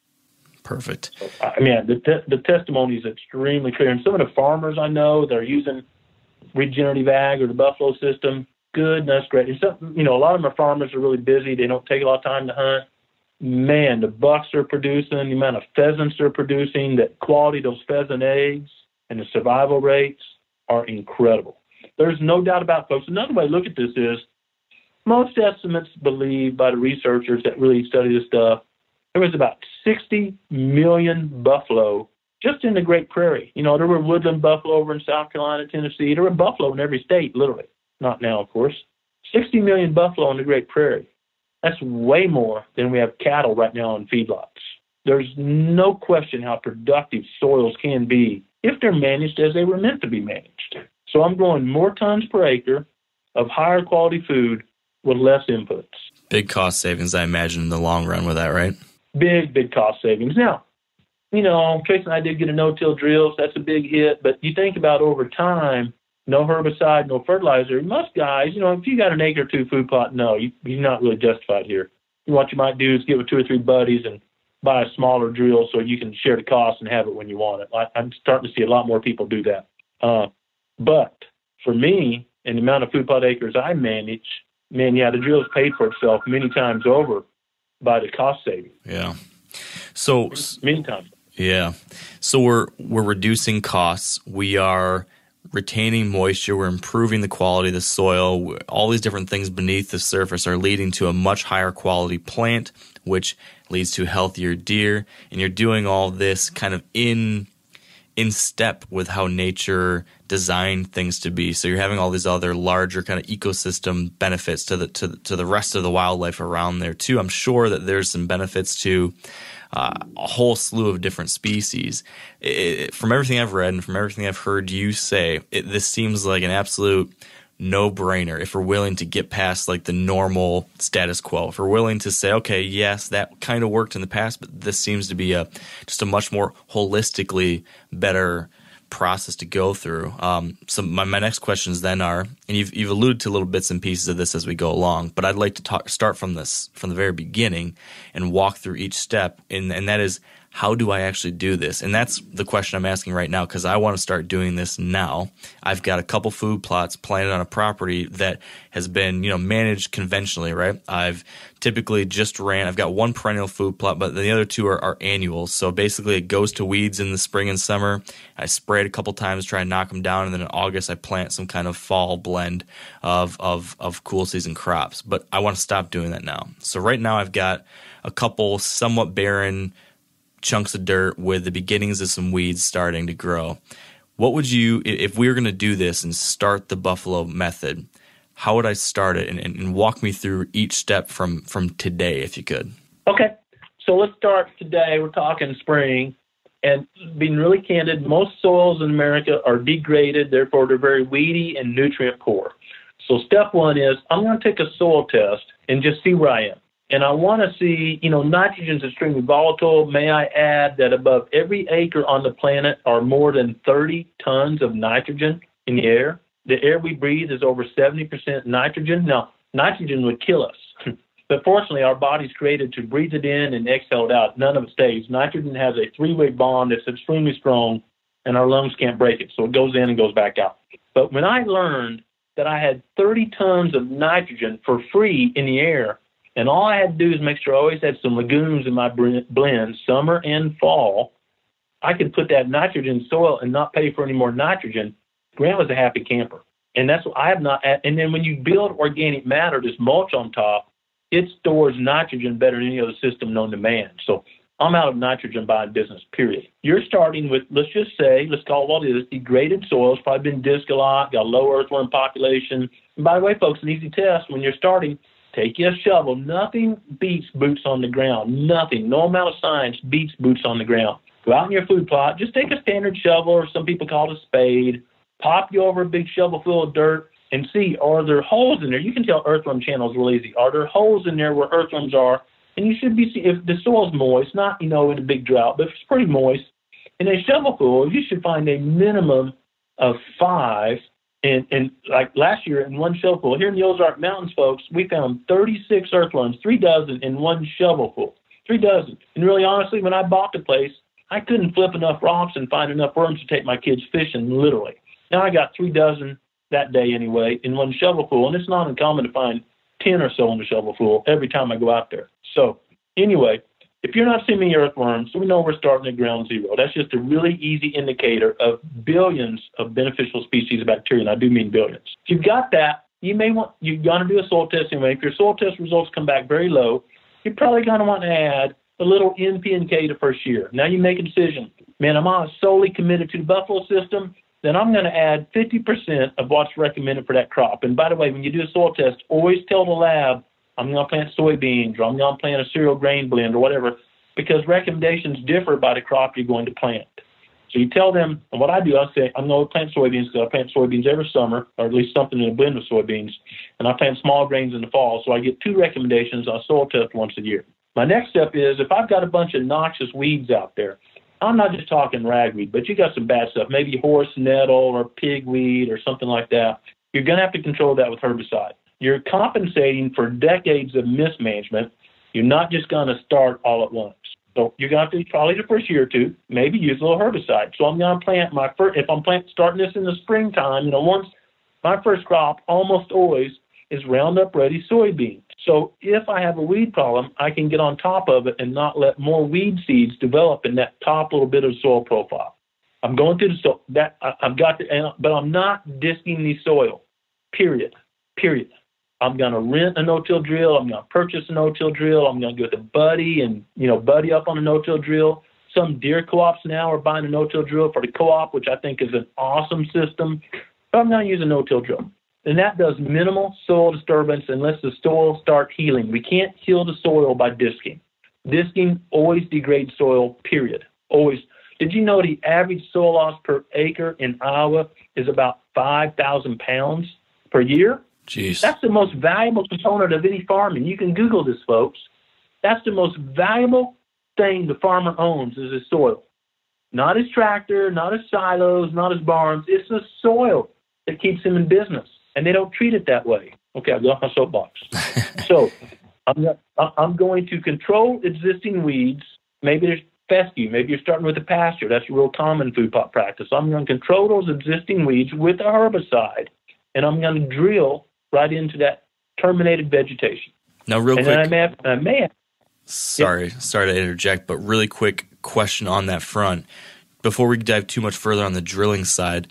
Perfect. I mean, the, te- the testimony is extremely clear. And some of the farmers I know, they're using regenerative ag or the buffalo system, good, that's great. And some, you know, a lot of my farmers are really busy. They don't take a lot of time to hunt. Man, the bucks are producing, the amount of pheasants they're producing, the quality of those pheasant eggs, and the survival rates are incredible. There's no doubt about folks. Another way to look at this is most estimates believe by the researchers that really study this stuff, there was about 60 million buffalo just in the Great Prairie. You know, there were woodland buffalo over in South Carolina, Tennessee. There were buffalo in every state, literally. Not now, of course. 60 million buffalo in the Great Prairie. That's way more than we have cattle right now in feedlots. There's no question how productive soils can be if they're managed as they were meant to be managed. So I'm growing more tons per acre of higher quality food with less inputs. Big cost savings, I imagine, in the long run with that, right? Big, big cost savings. Now, you know, Trace and I did get a no-till drill, so that's a big hit. But you think about over time, no herbicide, no fertilizer. Most guys, you know, if you got an acre or two food plot, no, you, you're not really justified here. What you might do is get with two or three buddies and buy a smaller drill so you can share the cost and have it when you want it. I, I'm starting to see a lot more people do that. Uh, but for me, and the amount of food plot acres I manage, man, yeah, the drill has paid for itself many times over by the cost saving. Yeah. So meantime. Yeah. So we're we're reducing costs. We are retaining moisture. We're improving the quality of the soil. All these different things beneath the surface are leading to a much higher quality plant, which leads to healthier deer. And you're doing all this kind of in in step with how nature designed things to be. So you're having all these other larger kind of ecosystem benefits to the to, to the rest of the wildlife around there too. I'm sure that there's some benefits to uh, a whole slew of different species. It, from everything I've read and from everything I've heard you say, it, this seems like an absolute no brainer if we're willing to get past like the normal status quo. If we're willing to say, okay, yes, that kind of worked in the past, but this seems to be a just a much more holistically better process to go through. Um, so my, my next questions then are, and you've you've alluded to little bits and pieces of this as we go along, but I'd like to talk, start from this from the very beginning and walk through each step, and and that is how do I actually do this? And that's the question I'm asking right now because I want to start doing this now. I've got a couple food plots planted on a property that has been, you know, managed conventionally, right? I've typically just ran, I've got one perennial food plot, but the other two are, are annuals. So basically it goes to weeds in the spring and summer. I spray it a couple times, try and knock them down. And then in August, I plant some kind of fall blend of, of, of cool season crops. But I want to stop doing that now. So right now I've got a couple somewhat barren, chunks of dirt with the beginnings of some weeds starting to grow. What would you, if we were going to do this and start the buffalo method, how would I start it and, and, walk me through each step from, from today, if you could? Okay. So let's start today. We're talking spring. And being really candid, most soils in America are degraded, therefore, they're very weedy and nutrient poor. So, step one is I'm going to take a soil test and just see where I am. And I want to see, you know, nitrogen is extremely volatile. May I add that above every acre on the planet are more than 30 tons of nitrogen in the air. The air we breathe is over 70% nitrogen. Now, nitrogen would kill us. but fortunately, our body's created to breathe it in and exhale it out. None of it stays. Nitrogen has a three way bond that's extremely strong, and our lungs can't break it. So it goes in and goes back out. But when I learned that I had 30 tons of nitrogen for free in the air. And all I had to do is make sure I always had some legumes in my blend, summer and fall. I could put that nitrogen soil and not pay for any more nitrogen. Grant was a happy camper. And that's what I have not. And then when you build organic matter, this mulch on top, it stores nitrogen better than any other system known to man. So I'm out of nitrogen buying business, period. You're starting with, let's just say, let's call it what it is, degraded soil. It's probably been disc a lot, got low earthworm population. And by the way, folks, an easy test when you're starting, take your shovel. Nothing beats boots on the ground. Nothing. No amount of science beats boots on the ground. Go out in your food plot, just take a standard shovel, or some people call it a spade, pop you over a big shovel full of dirt, and see are there holes in there. You can tell earthworm channels real easy. Are there holes in there where earthworms are? And you should be see if the soil's moist, not you know in a big drought, but if it's pretty moist, in a shovelful, you should find a minimum of five. And, and like last year in one shovelful, here in the Ozark Mountains, folks, we found 36 earthworms, three dozen in one shovelful, three dozen. And really, honestly, when I bought the place, I couldn't flip enough rocks and find enough worms to take my kids fishing, literally. Now I got three dozen that day anyway in one shovelful, and it's not uncommon to find 10 or so in the shovelful every time I go out there. So anyway, if you're not seeing earthworms, we know we're starting at ground zero. That's just a really easy indicator of billions of beneficial species of bacteria, and I do mean billions. If you've got that, you may want you're going to do a soil test anyway. If your soil test results come back very low, you're probably to want to add a little NP and K the first year. Now you make a decision. Man, I'm not solely committed to the buffalo system. Then I'm going to add 50% of what's recommended for that crop. And by the way, when you do a soil test, always tell the lab I'm going to plant soybeans or I'm going to plant a cereal grain blend or whatever, because recommendations differ by the crop you're going to plant. So you tell them, and what I do, I say, I'm going to plant soybeans because I plant soybeans every summer, or at least something in a blend of soybeans, and I plant small grains in the fall. So I get two recommendations on soil test once a year. My next step is if I've got a bunch of noxious weeds out there, I'm not just talking ragweed, but you got some bad stuff, maybe horse nettle or pigweed or something like that. You're going to have to control that with herbicide. You're compensating for decades of mismanagement. You're not just going to start all at once. So you're going to have to probably the first year or two, maybe use a little herbicide. So I'm going to plant my first, if I'm plant, starting this in the springtime, you know, once my first crop almost always is Roundup Ready soybean. So if I have a weed problem, I can get on top of it and not let more weed seeds develop in that top little bit of soil profile. I'm going through the soil that I, I've got to, but I'm not disking the soil. Period. Period. I'm going to rent a no-till drill. I'm going to purchase a no-till drill. I'm going to go a buddy and you know buddy up on a no-till drill. Some deer co-ops now are buying a no-till drill for the co-op, which I think is an awesome system. But I'm going to use a no-till drill, and that does minimal soil disturbance unless the soil starts healing. We can't heal the soil by disking. Disking always degrades soil. Period. Always. Did you know the average soil loss per acre in Iowa is about 5,000 pounds per year? Jeez. That's the most valuable component of any farming. You can Google this, folks. That's the most valuable thing the farmer owns is his soil. Not his tractor, not his silos, not his barns. It's the soil that keeps him in business. And they don't treat it that way. Okay, I've got my soapbox. so I'm, I'm going to control existing weeds. Maybe there's fescue. Maybe you're starting with a pasture. That's a real common food plot practice. I'm going to control those existing weeds with a herbicide, and I'm going to drill right into that terminated vegetation. Now, real and quick. then I may have, I may have Sorry, sorry to interject, but really quick question on that front. Before we dive too much further on the drilling side,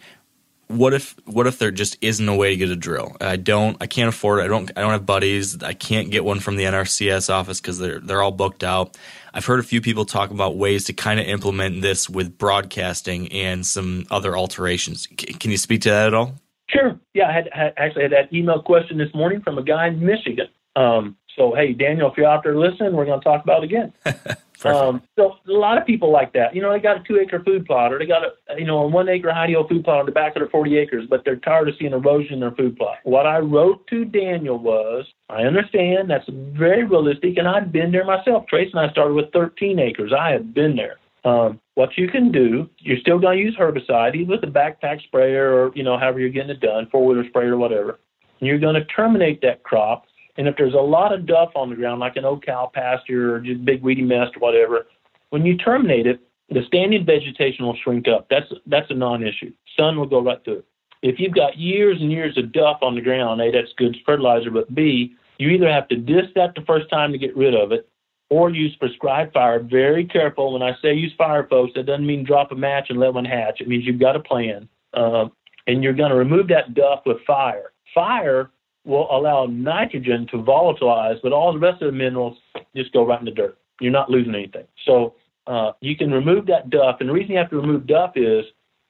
what if what if there just isn't a way to get a drill? I don't, I can't afford it. I don't, I don't have buddies. I can't get one from the NRCS office because they're they're all booked out. I've heard a few people talk about ways to kind of implement this with broadcasting and some other alterations. C- can you speak to that at all? Sure. Yeah, I had, had actually had that email question this morning from a guy in Michigan. Um, so hey, Daniel, if you're out there listening, we're going to talk about it again. um, so a lot of people like that. You know, they got a two acre food plot, or they got a you know a one acre high-yield food plot on the back of their 40 acres, but they're tired of seeing erosion in their food plot. What I wrote to Daniel was, I understand that's very realistic, and I've been there myself. Trace and I started with 13 acres. I have been there. Um, what you can do, you're still going to use herbicide, either with a backpack sprayer or, you know, however you're getting it done, four wheeler sprayer or whatever. And you're going to terminate that crop. And if there's a lot of duff on the ground, like an old cow pasture or just big weedy mess or whatever, when you terminate it, the standing vegetation will shrink up. That's that's a non-issue. Sun will go right through it. if you've got years and years of duff on the ground, A, that's good fertilizer, but B, you either have to disc that the first time to get rid of it or use prescribed fire. Very careful. When I say use fire, folks, that doesn't mean drop a match and let one hatch. It means you've got a plan. Uh, and you're going to remove that duff with fire. Fire will allow nitrogen to volatilize, but all the rest of the minerals just go right in the dirt. You're not losing anything. So uh, you can remove that duff. And the reason you have to remove duff is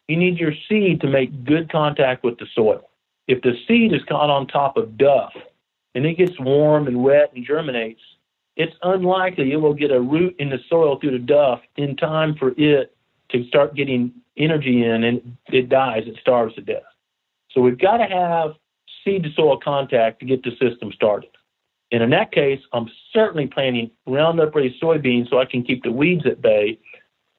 you need your seed to make good contact with the soil. If the seed is caught on top of duff and it gets warm and wet and germinates, it's unlikely it will get a root in the soil through the duff in time for it to start getting energy in and it dies, it starves to death. So we've got to have seed to soil contact to get the system started. And in that case, I'm certainly planting Roundup Ready soybeans so I can keep the weeds at bay.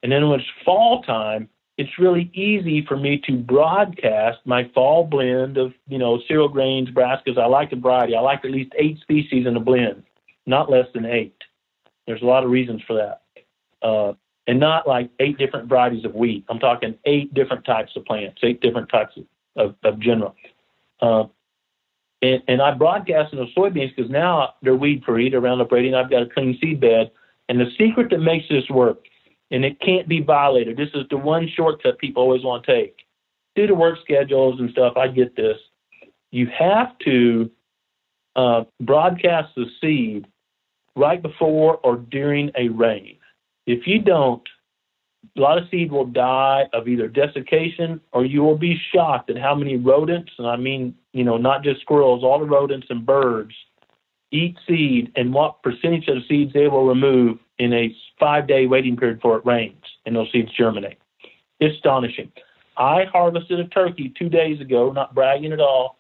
And then when it's fall time, it's really easy for me to broadcast my fall blend of, you know, cereal grains, brassicas. I like the variety. I like at least eight species in a blend, not less than eight. There's a lot of reasons for that. Uh, and not like eight different varieties of wheat. I'm talking eight different types of plants, eight different types of, of, of general. Uh, and, and I broadcast the soybeans because now they're weed free, they're Roundup Ready, and I've got a clean seed bed. And the secret that makes this work, and it can't be violated, this is the one shortcut people always want to take. Due to work schedules and stuff, I get this. You have to uh, broadcast the seed right before or during a rain. If you don't, a lot of seed will die of either desiccation or you will be shocked at how many rodents, and I mean, you know, not just squirrels, all the rodents and birds eat seed and what percentage of seeds they will remove in a five day waiting period before it rains and those seeds germinate. Astonishing. I harvested a turkey two days ago, not bragging at all,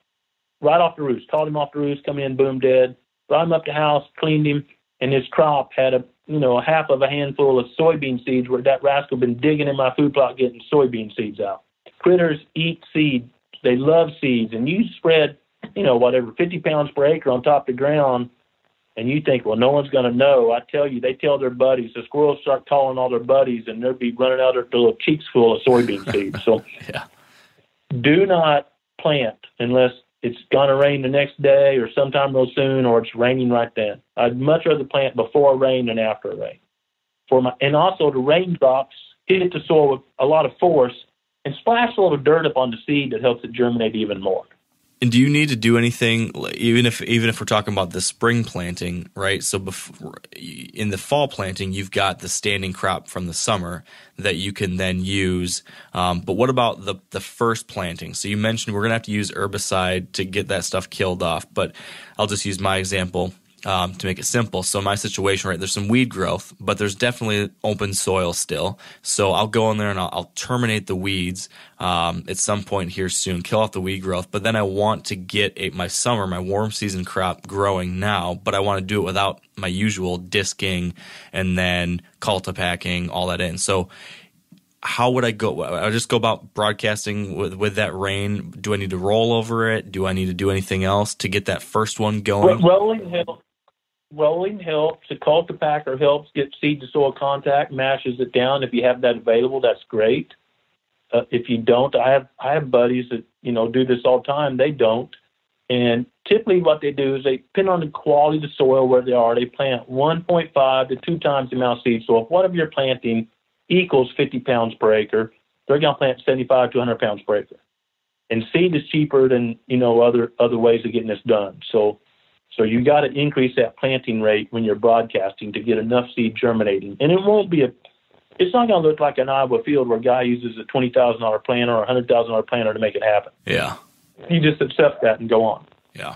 right off the roost. Called him off the roost, come in, boom, dead. Brought him up to house, cleaned him, and his crop had a you know, a half of a handful of soybean seeds where that rascal been digging in my food plot getting soybean seeds out. Critters eat seed. They love seeds. And you spread, you know, whatever, 50 pounds per acre on top of the ground, and you think, well, no one's going to know. I tell you, they tell their buddies. The squirrels start calling all their buddies, and they'll be running out of their little cheeks full of soybean seeds. So yeah. do not plant unless it's going to rain the next day or sometime real soon or it's raining right then. I'd much rather plant before rain than after rain. For my, and also the raindrops hit the soil with a lot of force and splash a little dirt up on the seed that helps it germinate even more. And do you need to do anything, even if even if we're talking about the spring planting, right? So before, in the fall planting, you've got the standing crop from the summer that you can then use. Um, but what about the the first planting? So you mentioned we're going to have to use herbicide to get that stuff killed off. But I'll just use my example um, to make it simple. So my situation, right, there's some weed growth, but there's definitely open soil still. So I'll go in there and I'll, I'll terminate the weeds um, at some point here soon, kill off the weed growth. But then I want to get a, my summer, my warm season crop growing now, but I want to do it without my usual disking and then cultipacking all that in. So how would I go? I just go about broadcasting with with that rain. Do I need to roll over it? Do I need to do anything else to get that first one going? Rolling helps. Rolling helps. The cultipacker helps get seed to soil contact, mashes it down. If you have that available, that's great. Uh, if you don't, I have I have buddies that you know do this all the time. They don't, and typically what they do is they depend on the quality of the soil where they are. They plant 1.5 to two times the amount of seed. So if whatever you're planting equals 50 pounds per acre, they're going to plant 75 to 100 pounds per acre. And seed is cheaper than you know other other ways of getting this done. So so you got to increase that planting rate when you're broadcasting to get enough seed germinating. And it won't be a it's not going to look like an Iowa field where a guy uses a twenty thousand dollar planter or a hundred thousand dollar planter to make it happen. Yeah, you just accept that and go on. Yeah.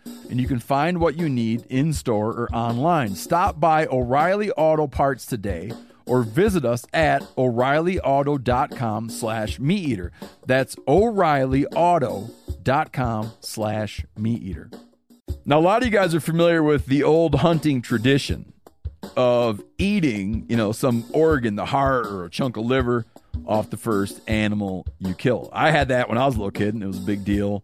and you can find what you need in store or online. Stop by O'Reilly Auto Parts today or visit us at o'reillyauto.com slash meat eater. That's o'reillyauto.com slash meat eater. Now a lot of you guys are familiar with the old hunting tradition of eating you know some organ the heart or a chunk of liver off the first animal you kill. I had that when i was a little kid and it was a big deal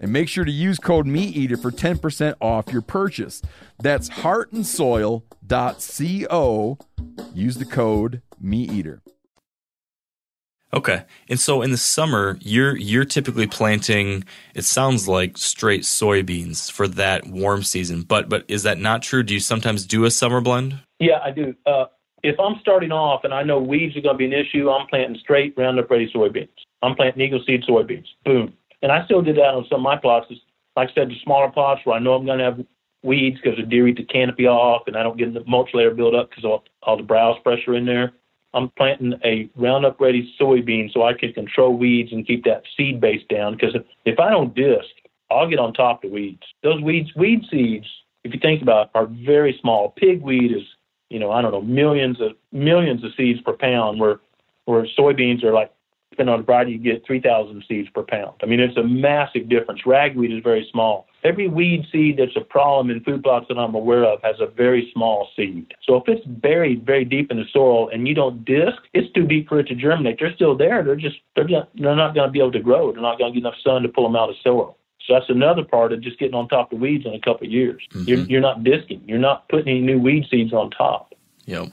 and make sure to use code MeatEater for 10% off your purchase. That's heartandsoil.co. Use the code MeatEater. Okay. And so in the summer, you're you're typically planting it sounds like straight soybeans for that warm season. But but is that not true? Do you sometimes do a summer blend? Yeah, I do. Uh, if I'm starting off and I know weeds are going to be an issue, I'm planting straight Roundup Ready soybeans. I'm planting Eagle Seed soybeans. Boom. And I still did that on some of my plots. Like I said, the smaller plots where I know I'm going to have weeds because the deer eat the canopy off and I don't get the mulch layer build up because all, all the browse pressure in there. I'm planting a Roundup Ready soybean so I can control weeds and keep that seed base down. Because if, if I don't disc, I'll get on top of the weeds. Those weeds, weed seeds, if you think about, it, are very small. Pigweed is, you know, I don't know, millions of millions of seeds per pound. Where where soybeans are like depending on variety, you get 3,000 seeds per pound. I mean, it's a massive difference. Ragweed is very small. Every weed seed that's a problem in food plots that I'm aware of has a very small seed. So if it's buried very deep in the soil and you don't disc, it's too deep for it to germinate. They're still there. They're just they're just, they're not going to be able to grow. They're not going to get enough sun to pull them out of soil. So that's another part of just getting on top of weeds in a couple of years. Mm-hmm. You're, you're not disking. You're not putting any new weed seeds on top. Yep.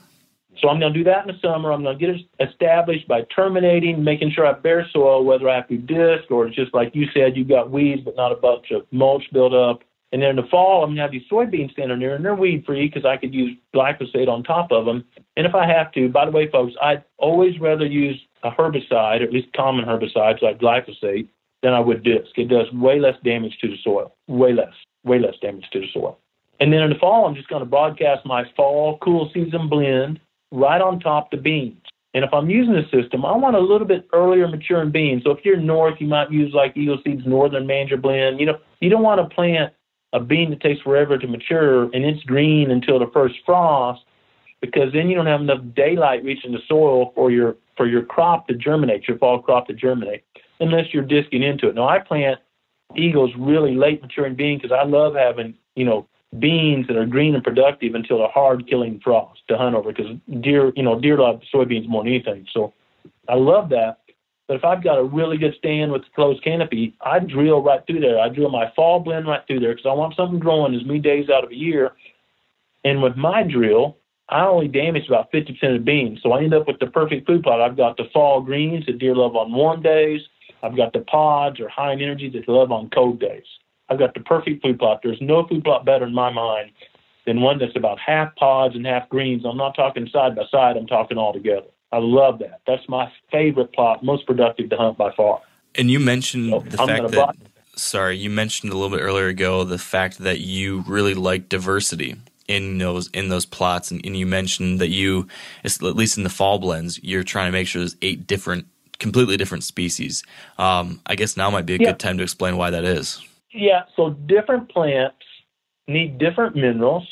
So I'm going to do that in the summer. I'm going to get it established by terminating, making sure I bare soil, whether I have to disc or just like you said, you've got weeds but not a bunch of mulch built up. And then in the fall, I'm going to have these soybeans standing there, and they're weed free because I could use glyphosate on top of them. And if I have to, by the way, folks, I'd always rather use a herbicide, or at least common herbicides like glyphosate, than I would disc. It does way less damage to the soil, way less, way less damage to the soil. And then in the fall, I'm just going to broadcast my fall cool season blend right on top the beans. And if I'm using a system, I want a little bit earlier maturing beans. So if you're north, you might use like Eagle Seeds Northern Manager Blend. You know, you don't want to plant a bean that takes forever to mature and it's green until the first frost because then you don't have enough daylight reaching the soil for your for your crop to germinate, your fall crop to germinate, unless you're disking into it. Now I plant Eagles really late maturing bean because I love having, you know, beans that are green and productive until a hard killing frost to hunt over because deer, you know, deer love soybeans more than anything. So I love that. But if I've got a really good stand with closed canopy, I drill right through there. I drill my fall blend right through there because I want something growing as many days out of a year. And with my drill, I only damage about 50% of the beans. So I end up with the perfect food plot. I've got the fall greens that deer love on warm days. I've got the pods or high in energy that they love on cold days. I've got the perfect food plot. There's no food plot better in my mind than one that's about half pods and half greens. I'm not talking side by side, I'm talking all together. I love that. That's my favorite plot, most productive to hunt by far. And you mentioned so the I'm fact that, sorry, you mentioned a little bit earlier ago the fact that you really like diversity in those in those plots and, and, you mentioned that you at least in the fall blends you're trying to make sure there's eight different completely different species um, i guess now might be a yeah. good time to explain why that is yeah, so different plants need different minerals.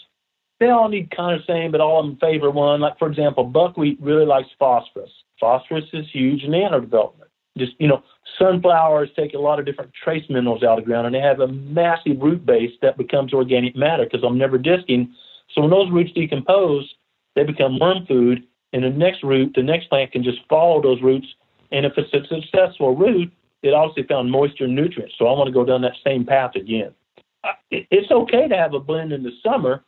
They all need kind of the same, but all of them favor one. Like for example, buckwheat really likes phosphorus. Phosphorus is huge in nano development. Just you know, Sunflowers take a lot of different trace minerals out of the ground, and they have a massive root base that becomes organic matter because I'm never disking. So when those roots decompose, they become worm food, and the next root, the next plant can just follow those roots. And if it's a successful root, it obviously found moisture and nutrients. So I want to go down that same path again. It's okay to have a blend in the summer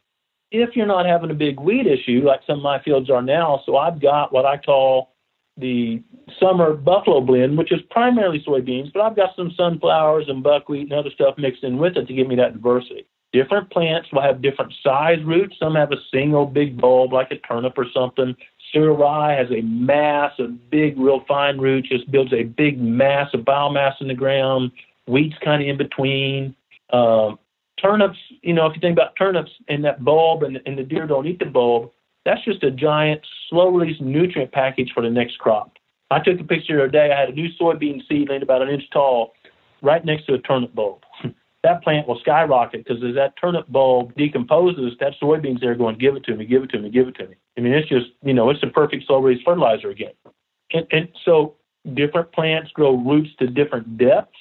if you're not having a big weed issue like some of my fields are now. So I've got what I call the summer buffalo blend, which is primarily soybeans, but I've got some sunflowers and buckwheat and other stuff mixed in with it to give me that diversity. Different plants will have different size roots. Some have a single big bulb like a turnip or something. Cereal rye has a mass of big, real fine roots, just builds a big mass of biomass in the ground. Wheat's kind of in between. Uh, turnips, you know, if you think about turnips and that bulb and, and the deer don't eat the bulb, that's just a giant, slow release nutrient package for the next crop. I took a picture the other day. I had a new soybean seedling about an inch tall right next to a turnip bulb. that plant will skyrocket because as that turnip bulb decomposes, that soybean's there going, give it to me, give it to me, give it to me. I mean, it's just, you know, it's the perfect slow release fertilizer again. And, and so different plants grow roots to different depths.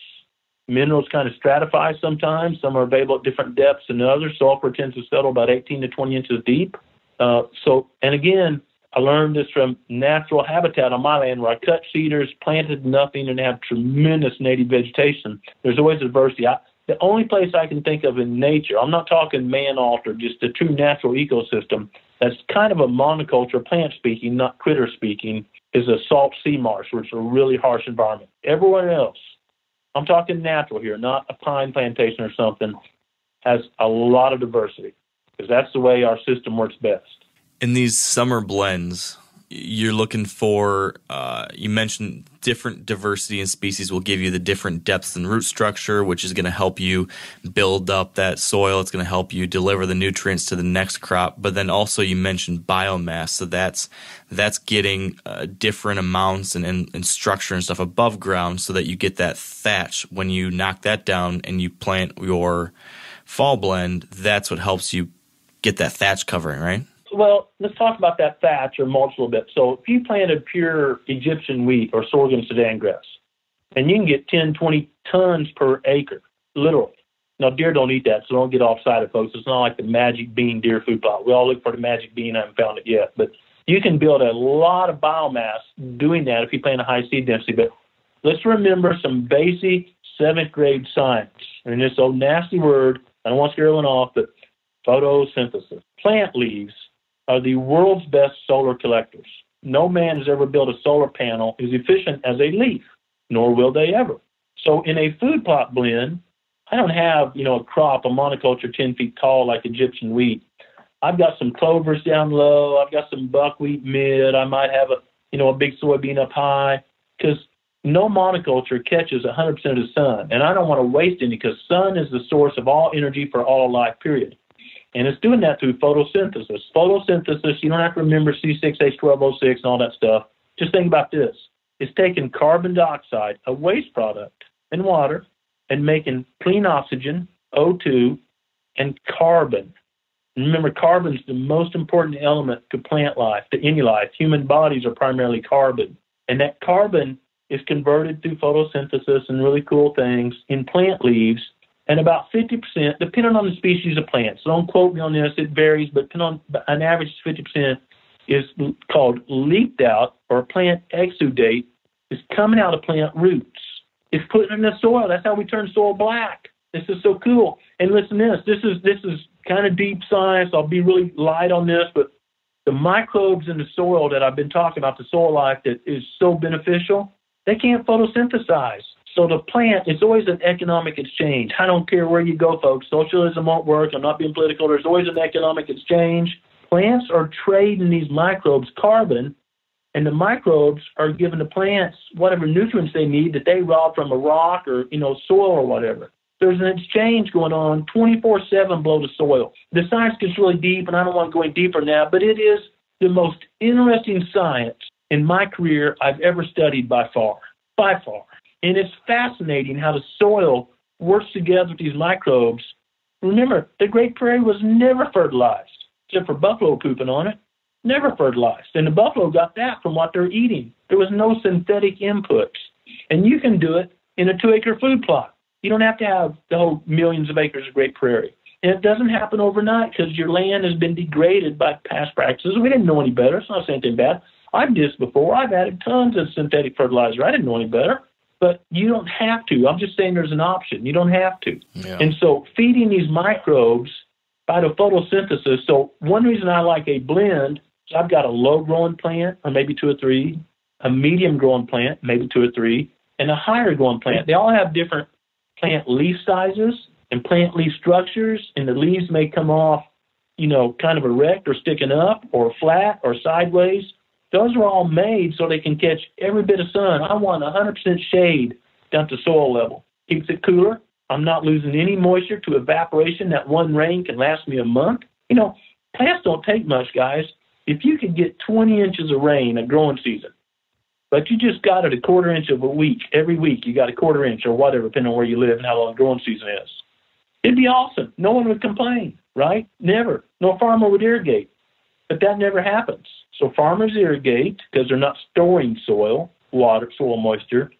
Minerals kind of stratify sometimes. Some are available at different depths than others. Sulfur tends to settle about 18 to 20 inches deep. Uh, so, and again, I learned this from natural habitat on my land where I cut cedars, planted nothing, and have tremendous native vegetation. There's always diversity. I, the only place I can think of in nature, I'm not talking man altered, just a true natural ecosystem that's kind of a monoculture, plant speaking, not critter speaking, is a salt sea marsh, which is a really harsh environment. Everywhere else, I'm talking natural here, not a pine plantation or something, has a lot of diversity because that's the way our system works best. In these summer blends, you're looking for uh, you mentioned different diversity in species will give you the different depths and root structure which is going to help you build up that soil. It's going to help you deliver the nutrients to the next crop. But then also you mentioned biomass so that's that's getting uh, different amounts and, and, and structure and stuff above ground so that you get that thatch. When you knock that down and you plant your fall blend that's what helps you get that thatch covering right well, let's talk about that thatch or mulch a little bit. So if you planted pure Egyptian wheat or sorghum Sudan grass, and you can get 10, 20 tons per acre, literally. Now, deer don't eat that, so don't get off-sided, folks. It's not like the magic bean deer food plot. We all look for the magic bean. I haven't found it yet. But you can build a lot of biomass doing that if you plant a high seed density. But let's remember some basic seventh grade science. And this old nasty word, I don't want to scare anyone off, but photosynthesis. Plant leaves are the world's best solar collectors. No man has ever built a solar panel as efficient as a leaf, nor will they ever. So in a food plot blend, I don't have, you know, a crop, a monoculture 10 feet tall like Egyptian wheat. I've got some clovers down low. I've got some buckwheat mid. I might have a, you know, a big soybean up high because no monoculture catches 100% of the sun. And I don't want to waste any because sun is the source of all energy for all life, period. And it's doing that through photosynthesis. Photosynthesis, you don't have to remember C6H12O6 and all that stuff. Just think about this it's taking carbon dioxide, a waste product, and water, and making clean oxygen, O2, and carbon. Remember, carbon is the most important element to plant life, to any life. Human bodies are primarily carbon. And that carbon is converted through photosynthesis and really cool things in plant leaves and about 50%, depending on the species of plant. So don't quote me on this, it varies, but on an average 50% is called leaked out or plant exudate is coming out of plant roots. It's put in the soil. That's how we turn soil black. This is so cool. And listen to this. This is this is kind of deep science. I'll be really light on this, but the microbes in the soil that I've been talking about, the soil life that is so beneficial, they can't photosynthesize. So the plant is always an economic exchange. I don't care where you go, folks. Socialism won't work. I'm not being political. There's always an economic exchange. Plants are trading these microbes carbon, and the microbes are giving the plants whatever nutrients they need that they rob from a rock or you know soil or whatever. There's an exchange going on 24/7 below the soil. The science gets really deep, and I don't want to go any deeper now, but it is the most interesting science in my career I've ever studied by far. By far. And it's fascinating how the soil works together with these microbes. Remember, the Great Prairie was never fertilized, except for buffalo pooping on it. Never fertilized. And the buffalo got that from what they're eating. There was no synthetic inputs. And you can do it in a two acre food plot. You don't have to have the whole millions of acres of great prairie. And it doesn't happen overnight because your land has been degraded by past practices. We didn't know any better. It's not saying anything bad. I've did this before. I've added tons of synthetic fertilizer. I didn't know any better. But you don't have to. I'm just saying there's an option. You don't have to. Yeah. And so feeding these microbes by the photosynthesis. So one reason I like a blend is I've got a low growing plant, or maybe two or three, a medium growing plant, maybe two or three, and a higher growing plant. They all have different plant leaf sizes and plant leaf structures, and the leaves may come off, you know, kind of erect or sticking up or flat or sideways. Those are all made so they can catch every bit of sun. I want 100% shade down to soil level. Keeps it cooler. I'm not losing any moisture to evaporation. That one rain can last me a month. You know, plants don't take much, guys. If you could get 20 inches of rain a growing season, but you just got it a quarter inch of a week, every week you got a quarter inch or whatever, depending on where you live and how long the growing season is. It'd be awesome. No one would complain, right? Never. No farmer would irrigate. But that never happens. So farmers irrigate because they're not storing soil, water, soil moisture.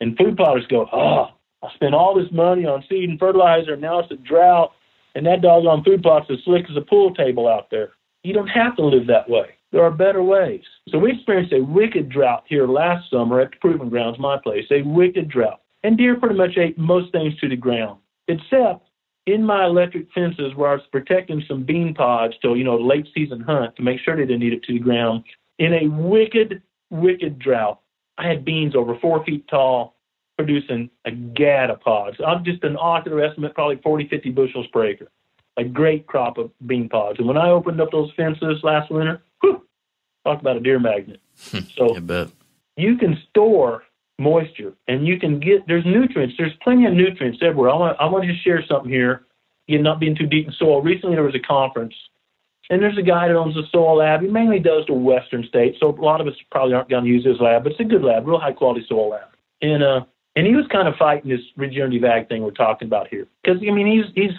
And food plotters go, oh, I spent all this money on seed and fertilizer, and now it's a drought, and that doggone food plot's as slick as a pool table out there. You don't have to live that way. There are better ways. So we experienced a wicked drought here last summer at the Proving Grounds, my place, a wicked drought. And deer pretty much ate most things to the ground, except in my electric fences where I was protecting some bean pods till, you know, late season hunt to make sure they didn't eat it to the ground. In a wicked, wicked drought, I had beans over four feet tall producing a gad of pods. I'm just an ocular estimate, probably 40, 50 bushels per acre. A great crop of bean pods. And when I opened up those fences last winter, whew, talk about a deer magnet. Hmm, so I bet. you can store moisture and you can get there's nutrients there's plenty of nutrients everywhere. I want to just share something here again not being too deep in soil. Recently there was a conference and there's a guy that owns a soil lab. He mainly does the western states so a lot of us probably aren't going to use his lab but it's a good lab real high quality soil lab. And uh and he was kind of fighting this regenerative ag thing we're talking about here because i mean he's he's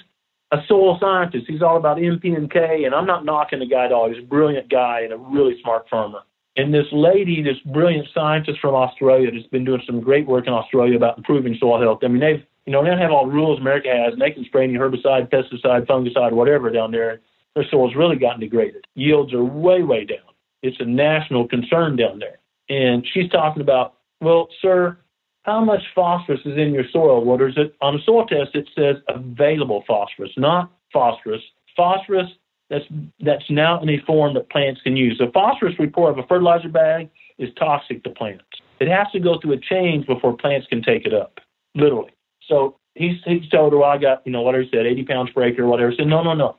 a soil scientist. He's all about np and k and i'm not knocking the guy at all. He's a brilliant guy and a really smart farmer and this lady, this brilliant scientist from Australia, that's been doing some great work in Australia about improving soil health. I mean, they've, you know, they don't have all the rules America has, and they can spray any herbicide, pesticide, fungicide, whatever down there. Their soil's really gotten degraded. Yields are way, way down. It's a national concern down there. And she's talking about, well, sir, how much phosphorus is in your soil? What is it? On a soil test, it says available phosphorus, not phosphorus. Phosphorus that's that's now in a form that plants can use. The phosphorus report of a fertilizer bag is toxic to plants. It has to go through a change before plants can take it up, literally. So he's he's told her, well, I got you know whatever he said, 80 pounds per acre or whatever. He said, no, no, no.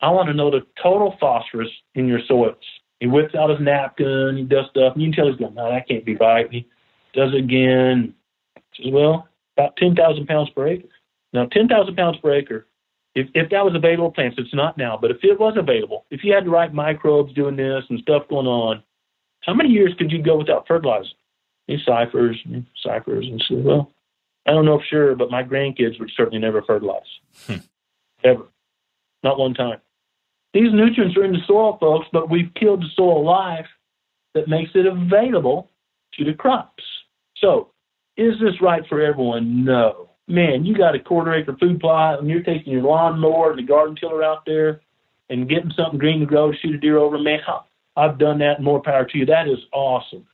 I want to know the total phosphorus in your soils. He whips out his napkin, he does stuff, and you can tell he's going, no, that can't be right. He does it again. He says, well, about 10,000 pounds per acre. Now, 10,000 pounds per acre if, if that was available plants, it's not now, but if it was available, if you had the right microbes doing this and stuff going on, how many years could you go without fertilizer? These ciphers, and ciphers, and so, well, I don't know for sure, but my grandkids would certainly never fertilize. Hmm. Ever. Not one time. These nutrients are in the soil, folks, but we've killed the soil life that makes it available to the crops. So, is this right for everyone? No man, you got a quarter acre food plot and you're taking your lawnmower and the garden tiller out there and getting something green to grow to shoot a deer over, man, I've done that more power to you. That is awesome.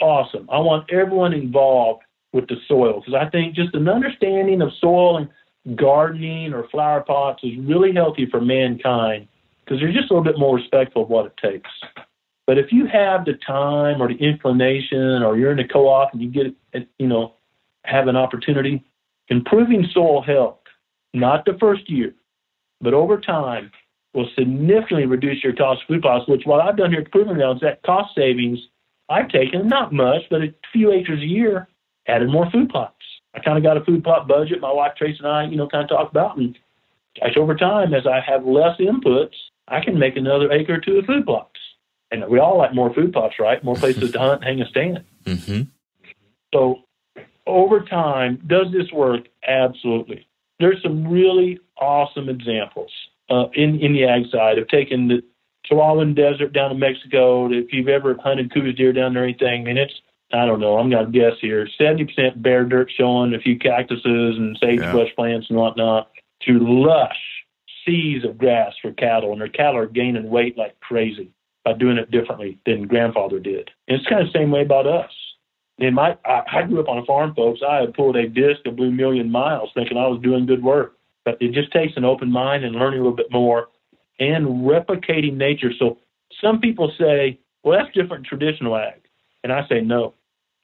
Awesome. I want everyone involved with the soil because I think just an understanding of soil and gardening or flower pots is really healthy for mankind because they're just a little bit more respectful of what it takes. But if you have the time or the inclination or you're in a co-op and you get, you know, have an opportunity, Improving soil health, not the first year, but over time, will significantly reduce your cost of food plots, which what I've done here at Proving Grounds, that cost savings I've taken, not much, but a few acres a year, added more food plots. I kind of got a food plot budget. My wife Trace and I, you know, kind of talk about, and gosh, over time, as I have less inputs, I can make another acre or two of food plots. And we all like more food plots, right? More places to hunt, hang a stand. Mm-hmm. So over time, does this work? Absolutely. There's some really awesome examples uh, in, in the ag side of taking the Chihuahuan Desert down in Mexico. If you've ever hunted Coues deer down there or anything, I mean, it's I don't know, I'm going to guess here, 70% bare dirt showing, a few cactuses and sagebrush Yeah. plants and whatnot, to lush seas of grass for cattle. And their cattle are gaining weight like crazy by doing it differently than grandfather did. And it's kind of the same way about us. In my, I, I grew up on a farm, folks. I had pulled a disc a blue million miles thinking I was doing good work. But it just takes an open mind and learning a little bit more and replicating nature. So some people say, well, that's different traditional ag. And I say, no.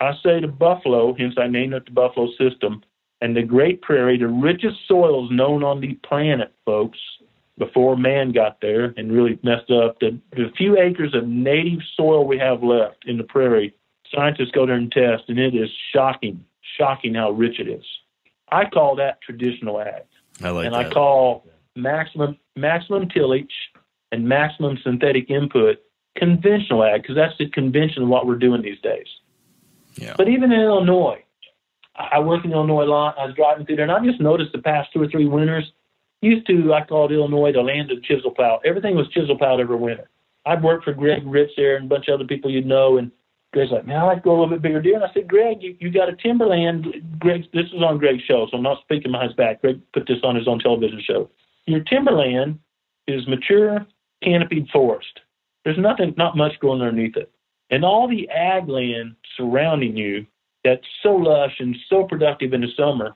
I say the buffalo, hence I named it the buffalo system, and the Great Prairie, the richest soils known on the planet, folks, before man got there and really messed up. The, the few acres of native soil we have left in the prairie, scientists go there and test, and it is shocking, shocking how rich it is. I call that traditional ag I like and that. I call maximum maximum tillage and maximum synthetic input conventional ag because that's the convention of what we're doing these days. Yeah. But even in Illinois, I work in Illinois a lot. I was driving through there, and I just noticed the past two or three winters. Used to, I called Illinois the land of chisel plow. Everything was chisel plowed every winter. I'd worked for Greg Ritz there and a bunch of other people you'd know, and Greg's like, man, I like to go a little bit bigger deer. And I said, Greg, you, you got a timberland. Greg, this was on Greg's show, so I'm not speaking behind his back. Greg put this on his own television show. Your timberland is mature, canopied forest. There's nothing, not much growing underneath it. And all the ag land surrounding you that's so lush and so productive in the summer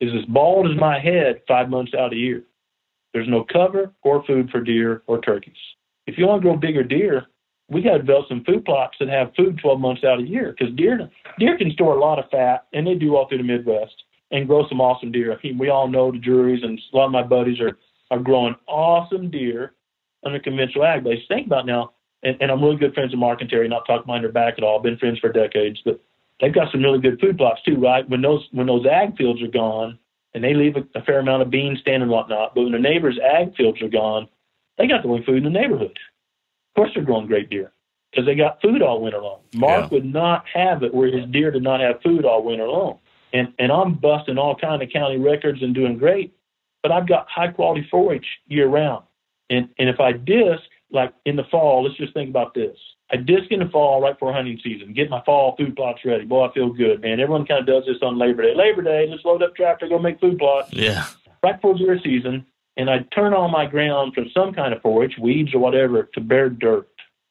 is as bald as my head five months out of the year. There's no cover or food for deer or turkeys. If you want to grow bigger deer, we got to develop some food plots that have food 12 months out of year because deer deer can store a lot of fat, and they do all through the Midwest, and grow some awesome deer. I mean, we all know the Drurys, and a lot of my buddies are are growing awesome deer under conventional ag base. Think about now, and, and I'm really good friends with Mark and Terry, not talking behind their back at all. Been friends for decades, but they've got some really good food plots too, right? When those when those ag fields are gone, and they leave a, a fair amount of beans standing and whatnot, but when the neighbors' ag fields are gone, they got the only food in the neighborhood. Of course, they're growing great deer because they got food all winter long. Mark Yeah. would not have it where his deer did not have food all winter long. And and I'm busting all kind of county records and doing great, but I've got high quality forage year round. And and if I disc like in the fall, let's just think about this. I disc in the fall right before hunting season, get my fall food plots ready. Boy, I feel good, man. Everyone kind of does this on Labor Day. Labor Day, let's load up tractor, go make food plots Yeah. right before deer season, and I'd turn all my ground from some kind of forage, weeds or whatever, to bare dirt.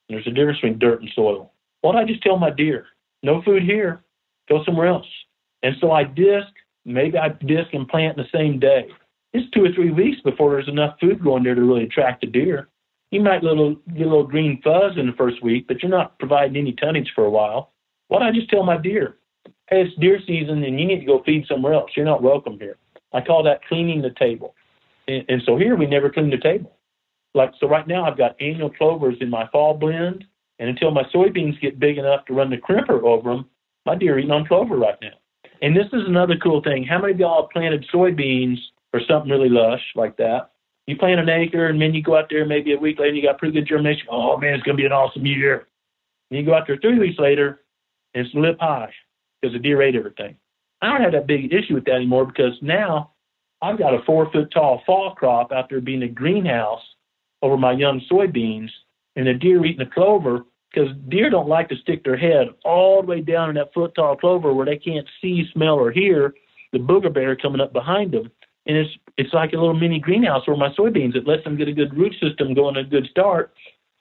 And there's a difference between dirt and soil. Why don't I just tell my deer, no food here, go somewhere else? And so I disc, maybe I disc and plant the same day. It's two or three weeks before there's enough food going there to really attract the deer. You might little, get a little green fuzz in the first week, but you're not providing any tonnage for a while. Why don't I just tell my deer, hey, it's deer season and you need to go feed somewhere else. You're not welcome here. I call that cleaning the table. And, and so here we never clean the table. Like so right now I've got annual clovers in my fall blend, and until my soybeans get big enough to run the crimper over them, my deer are eating on clover right now. And this is another cool thing. How many of y'all planted soybeans or something really lush like that? You plant an acre and then you go out there maybe a week later and you got pretty good germination. Oh man, it's gonna be an awesome year. And you go out there three weeks later and it's lip high because the deer ate everything. I don't have that big issue with that anymore because now I've got a four foot tall fall crop out there being a greenhouse over my young soybeans, and the deer eating the clover because deer don't like to stick their head all the way down in that foot tall clover where they can't see, smell, or hear the booger bear coming up behind them. And it's it's like a little mini greenhouse for my soybeans. It lets them get a good root system going, a good start.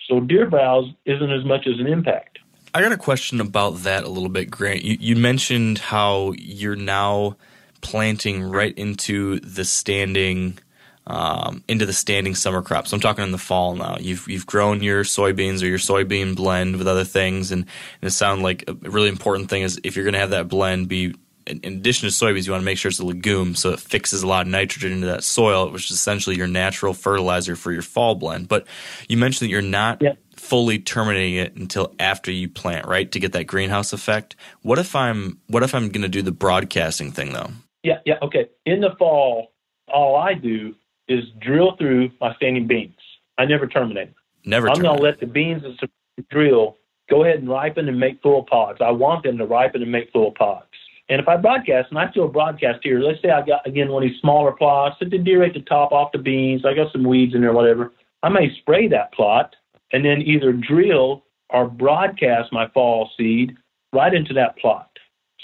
So deer browse isn't as much as an impact. I got a question about that a little bit, Grant. You, you mentioned how you're now planting right into the standing um, into the standing summer crops. I'm talking in the fall now. You've you've grown your soybeans or your soybean blend with other things, and, and it sounds like a really important thing is if you're going to have that blend be in, in addition to soybeans, you want to make sure it's a legume, so it fixes a lot of nitrogen into that soil, which is essentially your natural fertilizer for your fall blend. But you mentioned that you're not Yeah. fully terminating it until after you plant, right, to get that greenhouse effect. What if I'm what if I'm going to do the broadcasting thing though? Yeah, yeah, okay. In the fall, all I do is drill through my standing beans. I never terminate. them. Never. I'm going to let the beans and drill go ahead and ripen and make full pods. I want them to ripen and make full pods. And if I broadcast, and I still broadcast here, let's say I got, again, one of these smaller plots, that the deer ate the top off the beans, I got some weeds in there, whatever, I may spray that plot and then either drill or broadcast my fall seed right into that plot.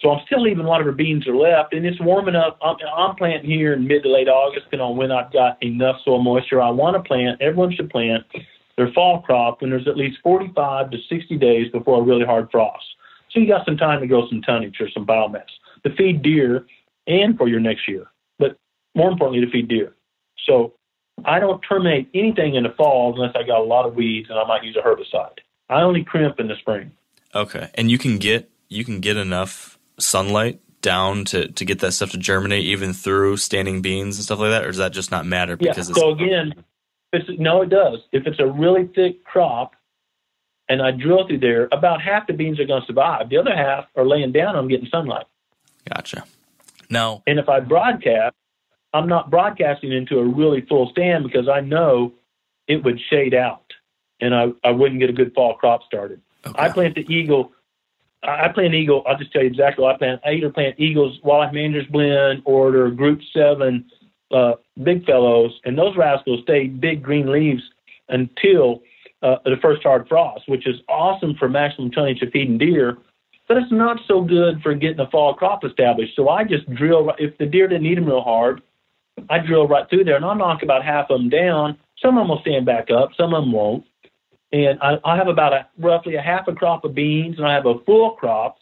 So I'm still leaving a lot of whatever beans are left, and it's warm enough. I'm, I'm planting here in mid to late August, and on when I've got enough soil moisture. I want to plant. Everyone should plant their fall crop when there's at least 45 to 60 days before a really hard frost. So you got some time to grow some tonnage or some biomass to feed deer and for your next year, but more importantly to feed deer. So I don't terminate anything in the fall unless I got a lot of weeds and I might use a herbicide. I only crimp in the spring. Okay, and you can get you can get enough sunlight down to, to get that stuff to germinate even through standing beans and stuff like that, or does that just not matter because yeah. it's So again, it's, no, it does. If it's a really thick crop, and I drill through there, about half the beans are going to survive. The other half are laying down. I'm getting sunlight. gotcha. Now, And if I broadcast, I'm not broadcasting into a really full stand because I know it would shade out, and I, I wouldn't get a good fall crop started. I plant the eagle. I I plant eagle. I'll just tell you exactly what I plant. I either plant eagles, wildlife managers blend, or group seven uh, big fellows, and those rascals stay big green leaves until uh, the first hard frost, which is awesome for maximum tonnage of feeding deer, but it's not so good for getting a fall crop established. So I just drill. If the deer didn't eat them real hard, I drill right through there, and I'll knock about half of them down. Some of them will stand back up, some of them won't. And I, I have about a roughly a half a crop of beans, and I have a full crop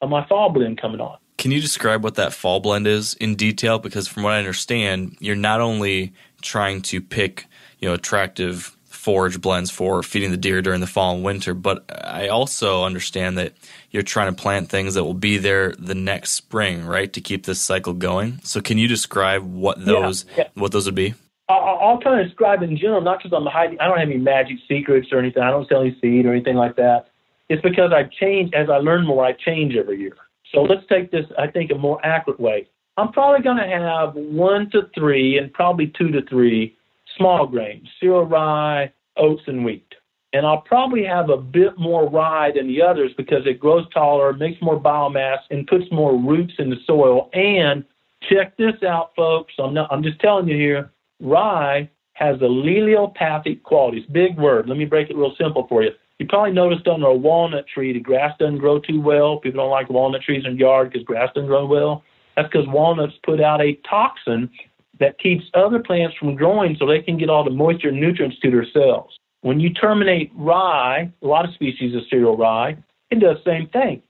of my fall blend coming on. can you describe what that fall blend is in detail? Because from what I understand, you're not only trying to pick you know attractive forage blends for feeding the deer during the fall and winter, but I also understand that you're trying to plant things that will be there the next spring, right, to keep this cycle going. So can you describe what those yeah. what those would be? I'll, kind of describe in general, not because I'm hiding. I don't have any magic secrets or anything. I don't sell any seed or anything like that. It's because I change as I learn more. I change every year. So let's take this. I think a more accurate way. I'm probably going to have one to three, and probably two to three small grains: cereal rye, oats, and wheat. And I'll probably have a bit more rye than the others because it grows taller, makes more biomass, and puts more roots in the soil. And check this out, folks. I'm not. I'm just telling you here rye has allelopathic qualities. Big word. Let me break it real simple for you. You probably noticed under a walnut tree, the grass doesn't grow too well. People don't like walnut trees in the yard because grass doesn't grow well. That's because walnuts put out a toxin that keeps other plants from growing so they can get all the moisture and nutrients to their cells. When you terminate rye, a lot of species of cereal rye, it does the same thing.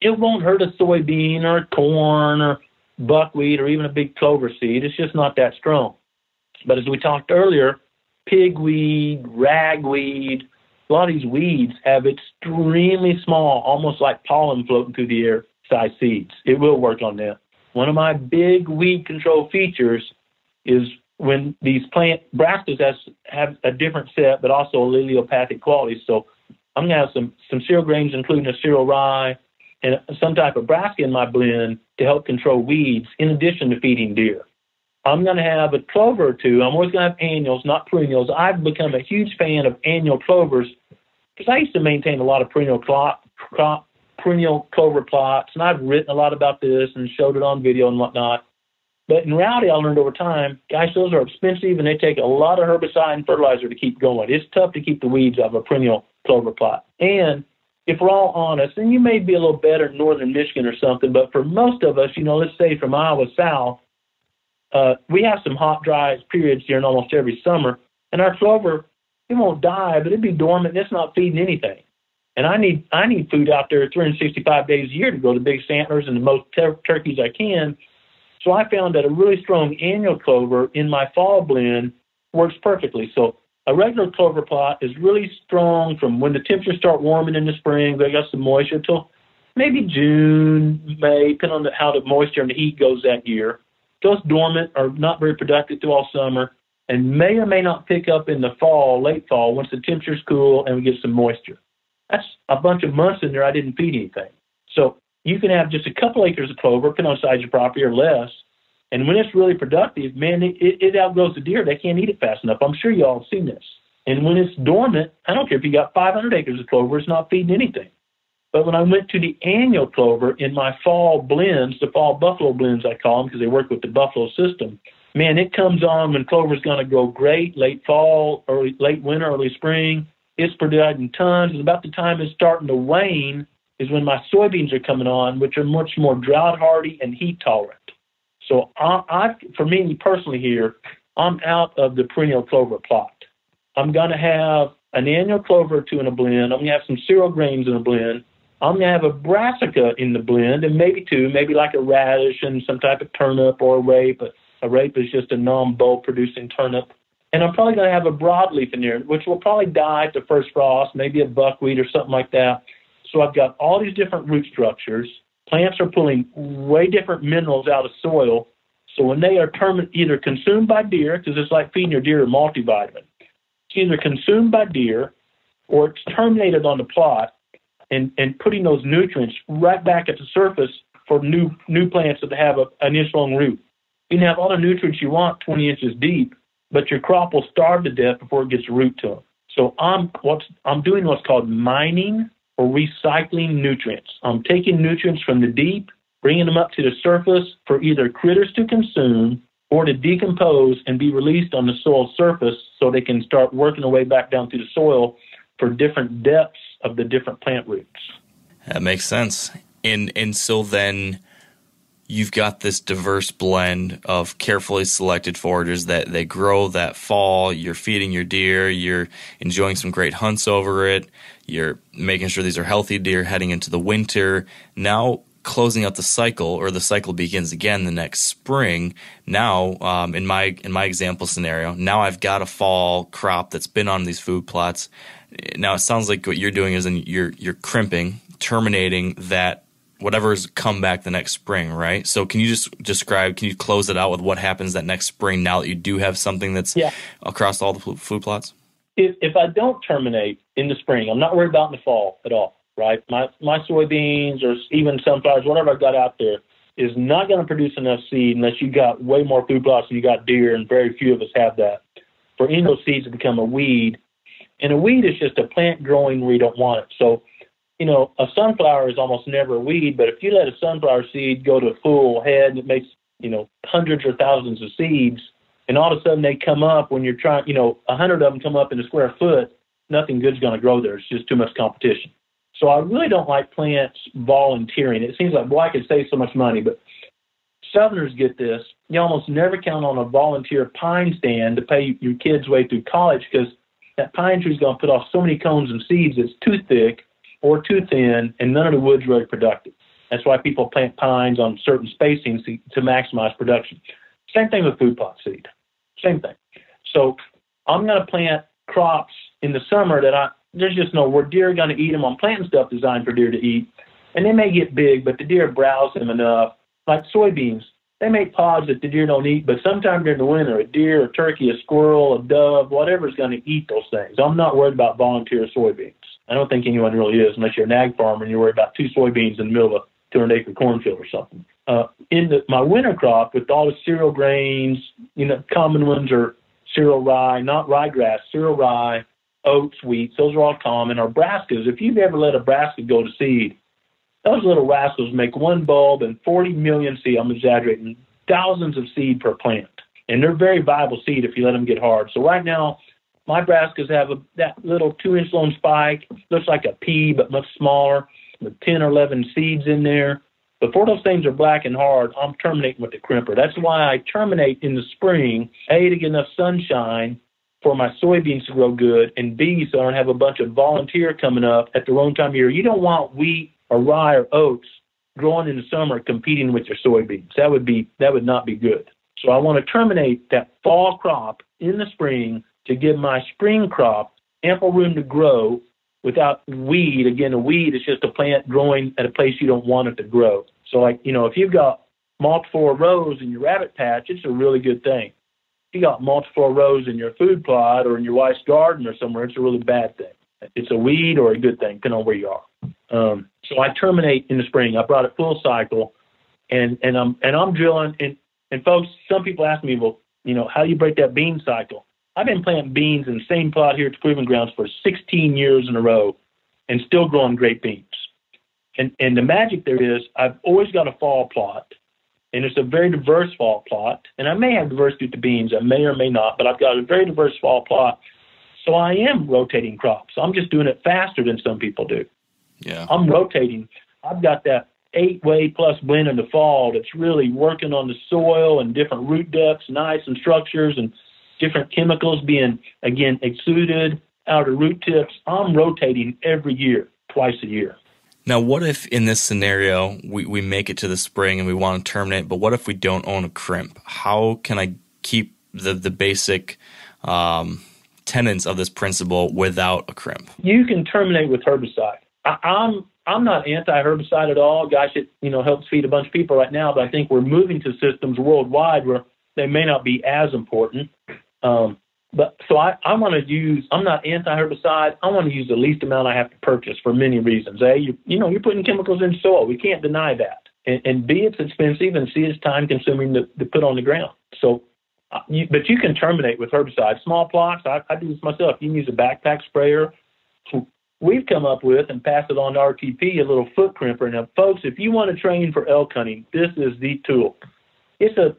It won't hurt a soybean or corn or buckwheat or even a big clover seed. It's just not that strong. But as we talked earlier, pigweed, ragweed, a lot of these weeds have extremely small, almost like pollen floating through the air size seeds. It will work on them. One of my big weed control features is when these plant brassicas has, have a different set, but also allelopathic qualities. So I'm going to have some, some cereal grains, including a cereal rye and some type of brassica in my blend to help control weeds in addition to feeding deer. I'm going to have a clover or two. I'm always going to have annuals, not perennials. I've become a huge fan of annual clovers because I used to maintain a lot of perennial crop, crop, perennial clover plots, and I've written a lot about this and showed it on video and whatnot. But in reality, I learned over time, guys, those are expensive and they take a lot of herbicide and fertilizer to keep going. It's tough to keep the weeds out of a perennial clover plot. And if we're all honest, and you may be a little better in northern Michigan or something, but for most of us, you know, let's say from Iowa south, uh, we have some hot, dry periods during almost every summer, and our clover it won't die, but it'd be dormant. It's not feeding anything. And I need I need food out there 365 days a year to grow the big antlers and the most tur- turkeys I can. So I found that a really strong annual clover in my fall blend works perfectly. So a regular clover plot is really strong from when the temperatures start warming in the spring. They got some moisture till maybe June, May, depending on the, how the moisture and the heat goes that year. Goes dormant or not very productive through all summer, and may or may not pick up in the fall, late fall, once the temperatures cool and we get some moisture. That's a bunch of months in there I didn't feed anything. So you can have just a couple acres of clover, depending on size of your property or less. And when it's really productive, man, it, it outgrows the deer. They can't eat it fast enough. I'm sure you all have seen this. And when it's dormant, I don't care if you got 500 acres of clover, it's not feeding anything. But when I went to the annual clover in my fall blends, the fall buffalo blends I call them because they work with the buffalo system, man, it comes on when clover's going to grow great, late fall, early late winter, early spring. It's producing tons. And about the time it's starting to wane, is when my soybeans are coming on, which are much more drought hardy and heat tolerant. So I, I, for me personally here, I'm out of the perennial clover plot. I'm going to have an annual clover or two in a blend. I'm going to have some cereal grains in a blend. I'm going to have a brassica in the blend and maybe two, maybe like a radish and some type of turnip or a rape. A rape is just a non-bulb producing turnip. And I'm probably going to have a broadleaf in there, which will probably die at the first frost, maybe a buckwheat or something like that. So I've got all these different root structures. Plants are pulling way different minerals out of soil. So when they are term- either consumed by deer, because it's like feeding your deer a multivitamin, it's either consumed by deer or it's terminated on the plot and, and putting those nutrients right back at the surface for new new plants that have a, an inch long root. You can have all the nutrients you want 20 inches deep, but your crop will starve to death before it gets root to them. So I'm what's I'm doing what's called mining or recycling nutrients. I'm taking nutrients from the deep, bringing them up to the surface for either critters to consume or to decompose and be released on the soil surface so they can start working their way back down through the soil for different depths of the different plant roots. That makes sense. And and so then you've got this diverse blend of carefully selected forages that they grow that fall. You're feeding your deer. You're enjoying some great hunts over it. You're making sure these are healthy deer heading into the winter. Now closing out the cycle or the cycle begins again the next spring now um, in my in my example scenario now i've got a fall crop that's been on these food plots now it sounds like what you're doing is in you're you're crimping terminating that whatever's come back the next spring right so can you just describe can you close it out with what happens that next spring now that you do have something that's yeah. across all the food plots if, if i don't terminate in the spring i'm not worried about in the fall at all right? My my soybeans or even sunflowers, whatever I've got out there, is not going to produce enough seed unless you got way more food plots and you got deer, and very few of us have that. For any of those seeds to become a weed, and a weed is just a plant growing where you don't want it. So, you know, a sunflower is almost never a weed, but if you let a sunflower seed go to full head, it makes you know hundreds or thousands of seeds, and all of a sudden they come up when you're trying, you know, a hundred of them come up in a square foot. Nothing good's going to grow there. It's just too much competition. So I really don't like plants volunteering. It seems like, boy, I could save so much money, but Southerners get this. You almost never count on a volunteer pine stand to pay your kids' way through college because that pine tree is going to put off so many cones and seeds it's too thick or too thin, and none of the wood's really productive. That's why people plant pines on certain spacings to, to maximize production. Same thing with food plot seed. Same thing. So I'm going to plant crops in the summer that I there's just no where deer are going to eat them. I'm planting stuff designed for deer to eat, and they may get big, but the deer browse them enough. Like soybeans, they make pods that the deer don't eat, but sometime during the winter, a deer, a turkey, a squirrel, a dove, whatever is going to eat those things. I'm not worried about volunteer soybeans. I don't think anyone really is, unless you're an ag farmer and you're worried about two soybeans in the middle of a 200 acre cornfield or something. Uh, in the, my winter crop, with all the cereal grains, you know, common ones are cereal rye, not ryegrass, cereal rye, oats, wheats, those are all common, or brassicas. If you've ever let a brassica go to seed, those little rascals make one bulb and 40 million seed. I'm exaggerating, thousands of seed per plant. And they're very viable seed if you let them get hard. So right now, my brassicas have a, that little two inch long spike, looks like a pea, but much smaller, with 10 or 11 seeds in there. Before those things are black and hard, I'm terminating with the crimper. That's why I terminate in the spring, A, to get enough sunshine, for my soybeans to grow good, and B, so I don't have a bunch of volunteer coming up at the wrong time of year. You don't want wheat or rye or oats growing in the summer competing with your soybeans. That would be that would not be good. So I want to terminate that fall crop in the spring to give my spring crop ample room to grow without weed. Again, a weed is just a plant growing at a place you don't want it to grow. So like, you know, if you've got multiple rows in your rabbit patch, it's a really good thing If you got multiple rows in your food plot or in your wife's garden or somewhere, it's a really bad thing. It's a weed or a good thing, depending on where you are. Um, so I terminate in the spring. I brought it full cycle, and and I'm and I'm drilling. And and folks, some people ask me, well, you know, how do you break that bean cycle? I've been planting beans in the same plot here at the Proving Grounds for 16 years in a row, and still growing great beans. And and the magic there is, I've always got a fall plot and it's a very diverse fall plot. And I may have diversity with the beans, I may or may not, but I've got a very diverse fall plot. So I am rotating crops. I'm just doing it faster than some people do. Yeah. I'm rotating. I've got that eight way plus blend in the fall that's really working on the soil and different root depths and ice and structures and different chemicals being again exuded out of root tips. I'm rotating every year, twice a year. Now, what if in this scenario we, we make it to the spring and we want to terminate, but what if we don't own a crimp? How can I keep the, the basic um, tenets of this principle without a crimp? You can terminate with herbicide. I, I'm I'm not anti-herbicide at all. Gosh, it you know helps feed a bunch of people right now, but I think we're moving to systems worldwide where they may not be as important. Um, but so I, I want to use. I'm not anti-herbicide. I want to use the least amount I have to purchase for many reasons. A, you, you know, you're putting chemicals in soil. We can't deny that. And, and B, it's expensive, and C, it's time-consuming to, to put on the ground. So, you, but you can terminate with herbicide. Small plots, I, I do this myself. You can use a backpack sprayer we've come up with and passed it on to RTP, a little foot crimper. Now, folks, if you want to train for elk hunting, this is the tool. It's a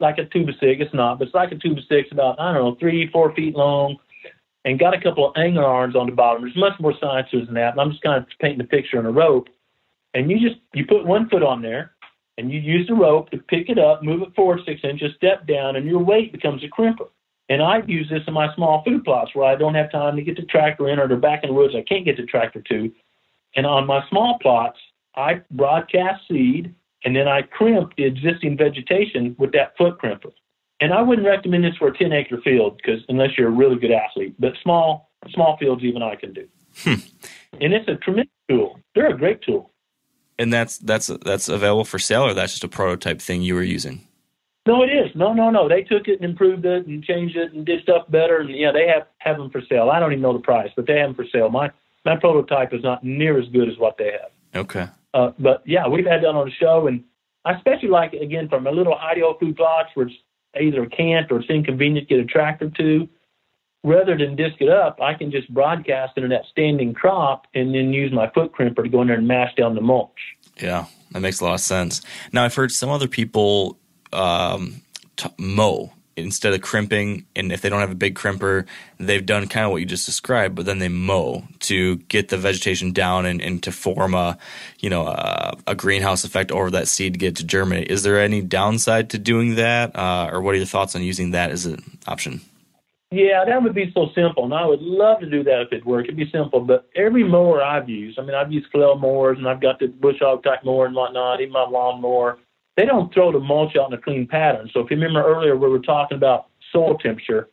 like a tuba stick. It's not, but it's like a tuba stick. It's about I don't know three, four feet long, and got a couple of angler arms on the bottom. There's much more science to it than that. I'm just kind of painting a picture on a rope, and you just you put one foot on there, and you use the rope to pick it up, move it forward six inches, step down, and your weight becomes a crimper. And I use this in my small food plots where I don't have time to get the tractor in or they're back in the woods I can't get the tractor to. And on my small plots, I broadcast seed and then I crimp the existing vegetation with that foot crimper. And I wouldn't recommend this for a 10 acre field because unless you're a really good athlete, but small small fields even I can do. Hmm. And it's a tremendous tool. They're a great tool. And that's that's that's available for sale, or that's just a prototype thing you were using. No, it is. No, no, no. They took it and improved it and changed it and did stuff better. And yeah, they have have them for sale. I don't even know the price, but they have them for sale. My my prototype is not near as good as what they have. Okay. Uh, but yeah, we've had that on the show, and I especially like it again from a little high food plots where it's either can't or it's inconvenient to get a tractor to. Rather than disc it up, I can just broadcast it in that standing crop and then use my foot crimper to go in there and mash down the mulch. Yeah, that makes a lot of sense. Now I've heard some other people um, t- mow instead of crimping. And if they don't have a big crimper, they've done kind of what you just described, but then they mow to get the vegetation down and, and to form a, you know, a, a, greenhouse effect over that seed to get to germinate. Is there any downside to doing that, uh, or what are your thoughts on using that as an option? Yeah, that would be so simple, and I would love to do that if it worked. It'd be simple, but every mower I've used, I mean, I've used flail mowers, and I've got the bush hog type mower and whatnot, even my lawn mower they don't throw the mulch out in a clean pattern. So if you remember earlier, we were talking about soil temperature.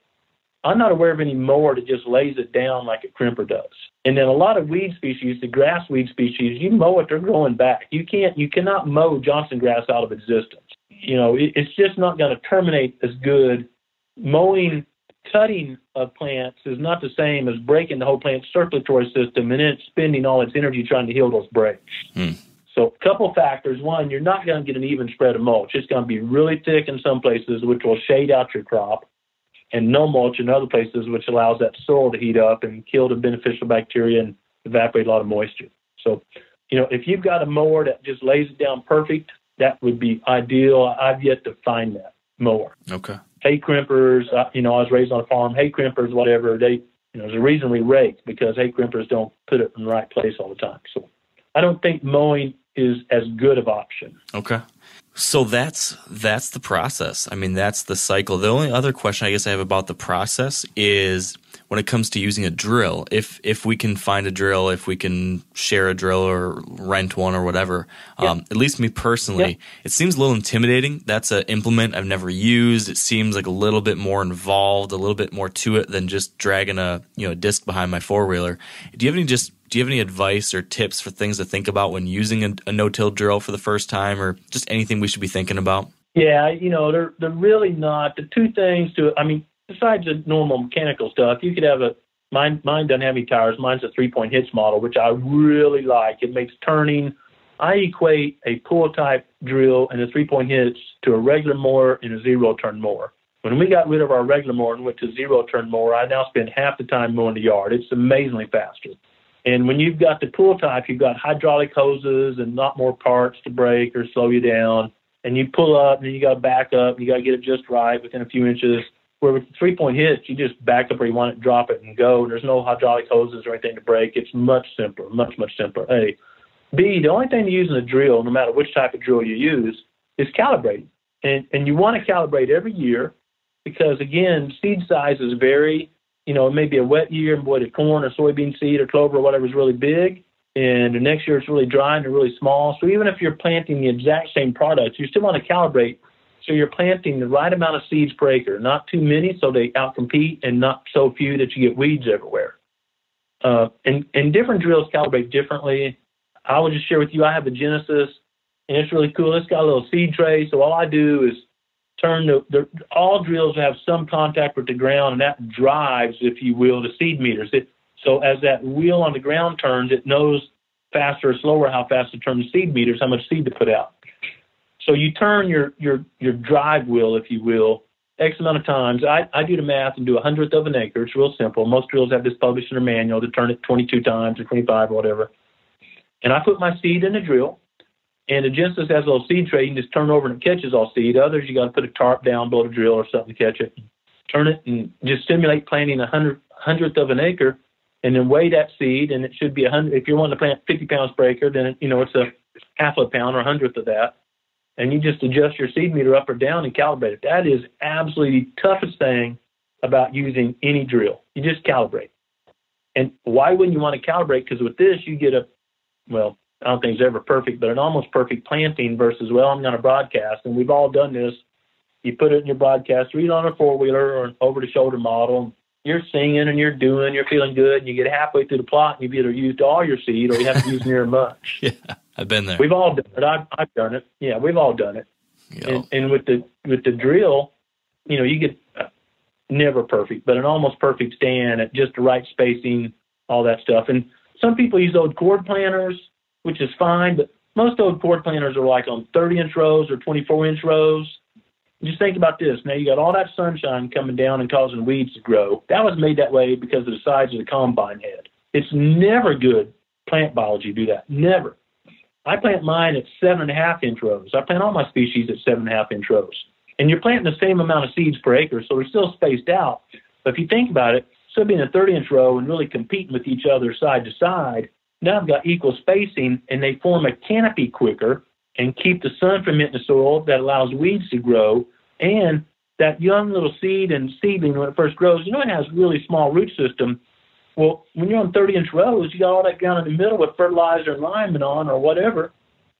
I'm not aware of any mower that just lays it down like a crimper does. And then a lot of weed species, the grass weed species, you mow it, they're growing back. You can't, you cannot mow Johnson grass out of existence. You know, it, it's just not going to terminate as good. Mowing, cutting of plants is not the same as breaking the whole plant's circulatory system and then spending all its energy trying to heal those breaks. Hmm. So, a couple factors. One, you're not going to get an even spread of mulch. It's going to be really thick in some places, which will shade out your crop, and no mulch in other places, which allows that soil to heat up and kill the beneficial bacteria and evaporate a lot of moisture. So, you know, if you've got a mower that just lays it down perfect, that would be ideal. I've yet to find that mower. Okay. Hay crimpers, uh, you know, I was raised on a farm. Hay crimpers, whatever they, you know, there's a reason we rake because hay crimpers don't put it in the right place all the time. So, I don't think mowing is as good of option. Okay. So that's that's the process. I mean, that's the cycle. The only other question I guess I have about the process is when it comes to using a drill. If if we can find a drill, if we can share a drill or rent one or whatever. Yeah. Um, at least me personally, Yeah. it seems a little intimidating. That's an implement I've never used. It seems like a little bit more involved, a little bit more to it than just dragging a you know a disc behind my four wheeler. Do you have any just do you have any advice or tips for things to think about when using a, a no-till drill for the first time, or just anything we should be thinking about? Yeah, you know, they're they're really not the two things to. I mean, besides the normal mechanical stuff, you could have a mine. Mine doesn't have any tires. Mine's a three-point hitch model, which I really like. It makes turning. I equate a pull type drill and a three-point hitch to a regular mower and a zero-turn mower. When we got rid of our regular mower and went to zero-turn mower, I now spend half the time mowing the yard. It's amazingly faster. And when you've got the pull type, you've got hydraulic hoses and not more parts to break or slow you down. And you pull up and then you got to back up and you got to get it just right within a few inches. Where with the three point hitch, you just back up where you want it, drop it, and go. There's no hydraulic hoses or anything to break. It's much simpler, much, much simpler. A. B, the only thing to use in a drill, no matter which type of drill you use, is calibrating. And, and you want to calibrate every year because, again, seed sizes vary. You know, it may be a wet year and boy, the corn or soybean seed or clover or whatever is really big. And the next year it's really dry and really small. So even if you're planting the exact same products, you still want to calibrate so you're planting the right amount of seeds per acre, not too many so they outcompete, and not so few that you get weeds everywhere. Uh, and, and different drills calibrate differently. I will just share with you, I have a Genesis, and it's really cool. It's got a little seed tray, so all I do is turn the, the all drills have some contact with the ground, and that drives, if you will, the seed meters. It, so as that wheel on the ground turns, it knows faster or slower how fast to turn the seed meters, how much seed to put out. So you turn your your your drive wheel, if you will, X amount of times. I, I do the math and do a hundredth of an acre. It's real simple. Most drills have this published in their manual to turn it 22 times or 25 or whatever. And I put my seed in the drill. And the Genesis has a little seed tray. You can just turn over and it catches all seed. Others, you got to put a tarp down below the drill or something to catch it. Turn it and just simulate planting a hundred, hundredth of an acre and then weigh that seed. And it should be a hundred. If you're wanting to plant 50 pounds per acre, then, you know, it's a half a pound or a hundredth of that and you just adjust your seed meter up or down and calibrate it. That is absolutely the toughest thing about using any drill. You just calibrate. And why wouldn't you want to calibrate? Because with this, you get a, well, I don't think it's ever perfect, but an almost perfect planting versus, well, I'm going to broadcast. And we've all done this. You put it in your broadcast, read on a four wheeler or an over the shoulder model. You're singing and you're doing, you're feeling good, and you get halfway through the plot and you've either used all your seed or you haven't used near much. Yeah. I've been there. We've all done it. I've, I've done it. Yeah, we've all done it. Yep. And, and with the with the drill, you know, you get uh, never perfect, but an almost perfect stand at just the right spacing, all that stuff. And some people use old corn planters, which is fine, but most old corn planters are like on 30 inch rows or 24 inch rows. Just think about this. Now you got all that sunshine coming down and causing weeds to grow. That was made that way because of the size of the combine head. It's never good plant biology to do that. Never. I plant mine at seven and a half inch rows. I plant all my species at seven and a half inch rows. And you're planting the same amount of seeds per acre, so they're still spaced out. But if you think about it, of being a 30 inch row and really competing with each other side to side, now I've got equal spacing and they form a canopy quicker and keep the sun from hitting the soil that allows weeds to grow. And that young little seed and seedling, when it first grows, you know, it has really small root system well, when you're on 30 inch rows, you got all that ground in the middle with fertilizer and lineman on or whatever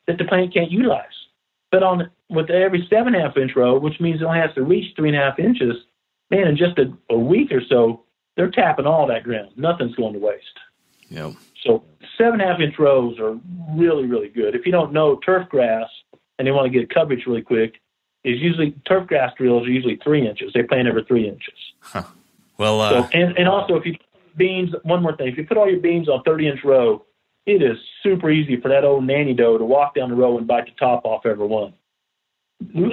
that the plant can't utilize. But on with every seven and a half inch row, which means it only has to reach three and a half inches, man, in just a, a week or so, they're tapping all that ground. Nothing's going to waste. Yep. So seven and a half inch rows are really, really good. If you don't know turf grass and you want to get coverage really quick, is usually turf grass drills are usually three inches. They plant every three inches. Huh. Well, uh, So and, and also if you beans, one more thing, if you put all your beans on 30 inch row, it is super easy for that old nanny doe to walk down the row and bite the top off every one.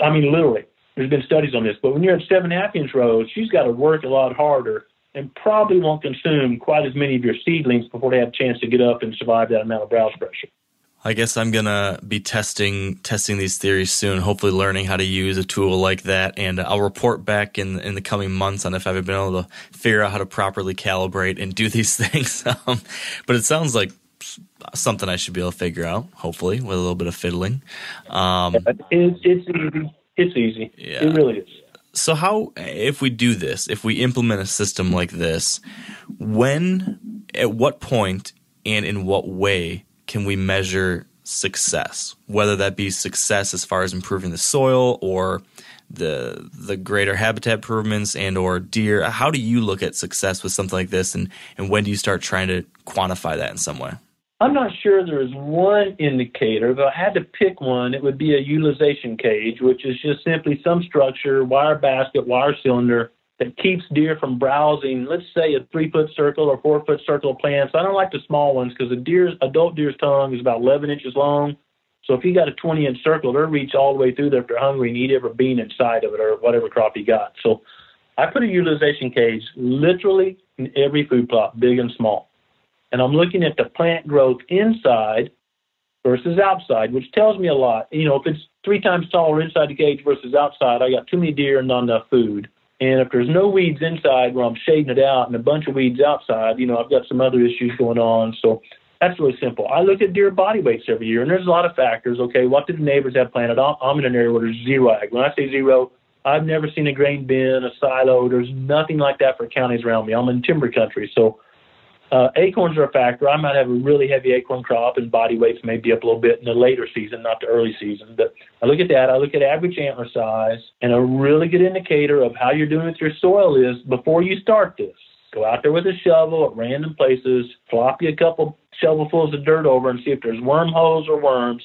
I mean, literally. There's been studies on this, but when you're at seven and a half inch rows, she's got to work a lot harder and probably won't consume quite as many of your seedlings before they have a chance to get up and survive that amount of browse pressure. I guess I'm gonna be testing testing these theories soon. Hopefully, learning how to use a tool like that, and I'll report back in in the coming months on if I've been able to figure out how to properly calibrate and do these things. Um, but it sounds like something I should be able to figure out. Hopefully, with a little bit of fiddling. Um, It's, it's easy. It's easy. Yeah. It really is. So, how if we do this? If we implement a system like this, when, at what point, and in what way can we measure success? Whether that be success as far as improving the soil or the the greater habitat improvements and or deer. How do you look at success with something like this, and and when do you start trying to quantify that in some way? I'm not sure there is one indicator. If I had to pick one, it would be a utilization cage, which is just simply some structure, wire basket, wire cylinder that keeps deer from browsing, let's say a three foot circle or four foot circle of plants. I don't like the small ones because a deer's adult deer's tongue is about 11 inches long. So if you got a 20 inch circle, they'll reach all the way through there if they're hungry and eat every bean inside of it or whatever crop you got. So I put a utilization cage literally in every food plot, big and small. And I'm looking at the plant growth inside versus outside, which tells me a lot. You know, if it's three times taller inside the cage versus outside, I got too many deer and not enough food. And if there's no weeds inside where I'm shading it out and a bunch of weeds outside, you know, I've got some other issues going on. So that's really simple. I look at deer body weights every year, and there's a lot of factors. Okay, what did the neighbors have planted? I'm in an area where there's zero ag. When I say zero, I've never seen a grain bin, a silo. There's nothing like that for counties around me. I'm in timber country, so uh, acorns are a factor. I might have a really heavy acorn crop, and body weights may be up a little bit in the later season, not the early season. But I look at that. I look at average antler size, and a really good indicator of how you're doing with your soil is before you start this. Go out there with a shovel at random places, flop you a couple shovelfuls of dirt over, and see if there's wormholes or worms.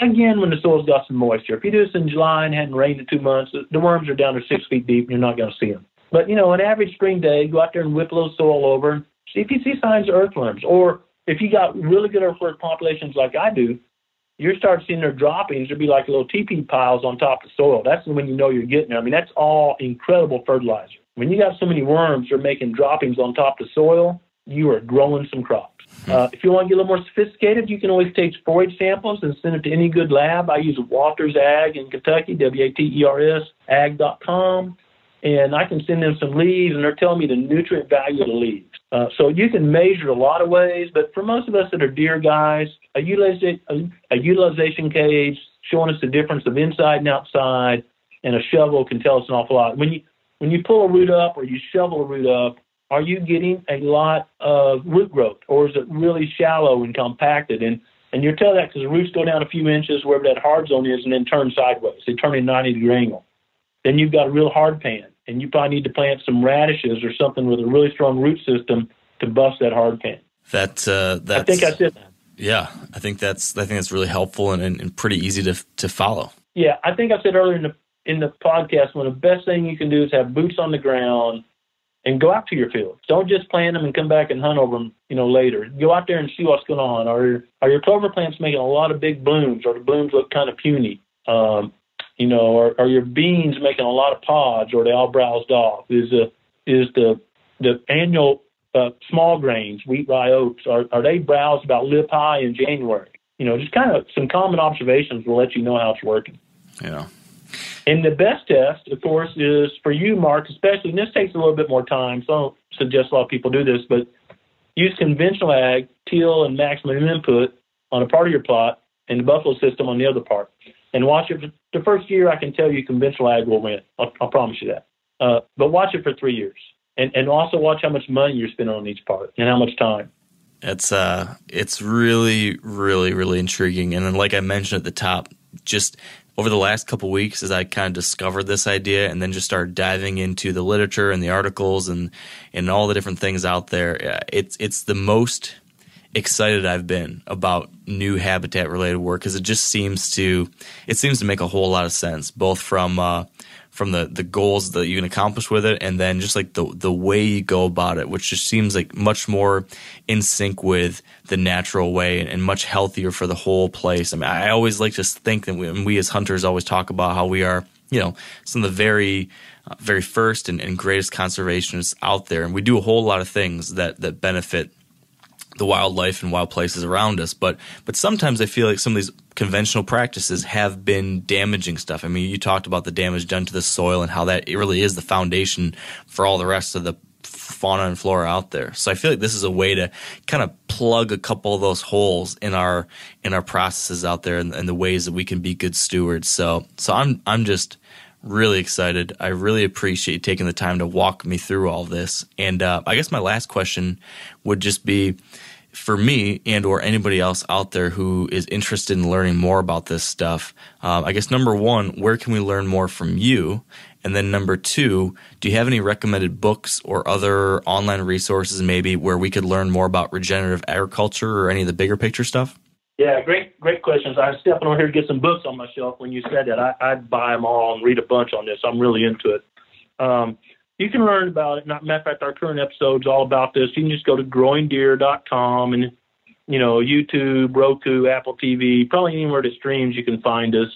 Again, when the soil's got some moisture. If you do this in July and hadn't rained in two months, the worms are down to six feet deep, and you're not going to see them. But you know, an average spring day, go out there and whip a little soil over, if you see signs of earthworms, or if you got really good earthworm populations like I do, you start seeing their droppings. There'll be like little teepee piles on top of the soil. That's when you know you're getting it. I mean, that's all incredible fertilizer. When you got so many worms that are making droppings on top of the soil, you are growing some crops. Uh, if you want to get a little more sophisticated, you can always take forage samples and send it to any good lab. I use Waters Ag in Kentucky, W-A-T-E-R-S, ag.com, and I can send them some leaves, and they're telling me the nutrient value of the leaves. Uh, so you can measure a lot of ways, but for most of us that are deer guys, a utilization, a, a utilization cage showing us the difference of inside and outside, and a shovel can tell us an awful lot. When you when you pull a root up or you shovel a root up, are you getting a lot of root growth, or is it really shallow and compacted? And and you tell that because the roots go down a few inches wherever that hard zone is, and then turn sideways. They turn in 90 degree angle. Then you've got a real hard pan and you probably need to plant some radishes or something with a really strong root system to bust that hard pan. That uh, that's, I think that's it. Yeah, I think that's I think that's really helpful and, and, and pretty easy to to follow. Yeah, I think I said earlier in the in the podcast one of the best thing you can do is have boots on the ground and go out to your fields. Don't just plant them and come back and hunt over them, you know, later. Go out there and see what's going on. Are are your clover plants making a lot of big blooms, or the blooms look kind of puny? Um, you know, are, are your beans making a lot of pods, or are they all browsed off? Is the is the the annual uh, small grains, wheat, rye, oats, are are they browsed about lip high in January? You know, just kind of some common observations will let you know how it's working. Yeah. And the best test, of course, is for you, Mark, especially, and this takes a little bit more time, so I don't suggest a lot of people do this, but use conventional ag, till, and maximum input on a part of your plot, and the buffalo system on the other part and watch it. The first year, I can tell you conventional ag will win. I'll, I'll promise you that. Uh, but watch it for three years, and and also watch how much money you're spending on each part and how much time. It's uh, it's really, really, really intriguing. And then, like I mentioned at the top, just over the last couple weeks, as I kind of discovered this idea, and then just started diving into the literature and the articles and and all the different things out there, it's it's the most excited I've been about new habitat related work because it just seems to it seems to make a whole lot of sense both from uh, from the the goals that you can accomplish with it and then just like the the way you go about it which just seems like much more in sync with the natural way and, and much healthier for the whole place. I mean I always like to think that we, we as hunters always talk about how we are you know some of the very uh, very first and, and greatest conservationists out there and we do a whole lot of things that that benefit the wildlife and wild places around us. But but sometimes I feel like some of these conventional practices have been damaging stuff. I mean, you talked about the damage done to the soil and how that it really is the foundation for all the rest of the fauna and flora out there. So I feel like this is a way to kind of plug a couple of those holes in our in our processes out there and, and the ways that we can be good stewards. So so I'm I'm just really excited. I really appreciate taking the time to walk me through all this. And uh, I guess my last question would just be for me and or anybody else out there who is interested in learning more about this stuff. Uh, I guess number one, where can we learn more from you? And then number two, do you have any recommended books or other online resources maybe where we could learn more about regenerative agriculture or any of the bigger picture stuff? Yeah, great, great questions. i'm stepping over here to get some books on my shelf when you said that. I, I'd buy them all and read a bunch on this. I'm really into it. Um, you can learn about it. Not matter of fact, our current episode's all about this. You can just go to growingdeer.com and you know YouTube, Roku, Apple TV, probably anywhere that streams you can find us,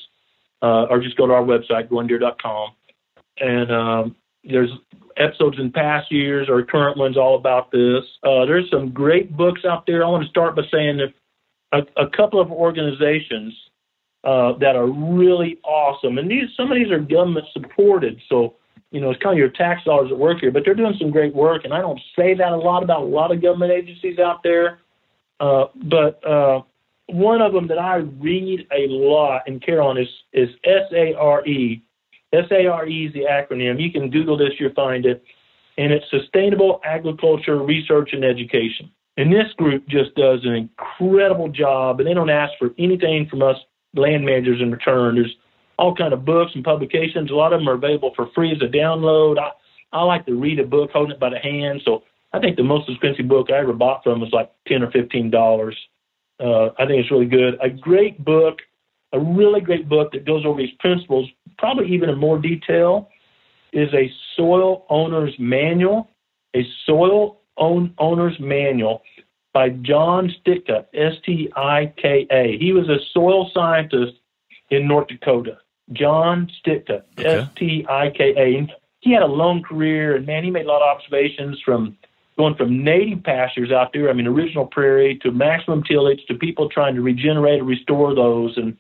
uh, or just go to our website growingdeer.com. And um, there's episodes in past years or current ones all about this. Uh, there's some great books out there. I want to start by saying that a, a couple of organizations uh, that are really awesome, and these some of these are government supported. So you know, it's kind of your tax dollars at work here, but they're doing some great work. And I don't say that a lot about a lot of government agencies out there. Uh, but uh, one of them that I read a lot and care on is, is SARE. SARE is the acronym. You can Google this, you'll find it. And it's Sustainable Agriculture Research and Education. And this group just does an incredible job, and they don't ask for anything from us land managers in return. There's all kind of books and publications. A lot of them are available for free as a download. I, I like to read a book holding it by the hand. So I think the most expensive book I ever bought from was like ten or fifteen dollars. Uh, I think it's really good. A great book, a really great book that goes over these principles, probably even in more detail, is a soil owner's manual. A soil own, owner's manual by Jon Stika, S T I K A. He was a soil scientist in North Dakota. Jon Stika, S T I K A. He had a long career, and man, he made a lot of observations from going from native pastures out there, I mean, original prairie, to maximum tillage, to people trying to regenerate or restore those, and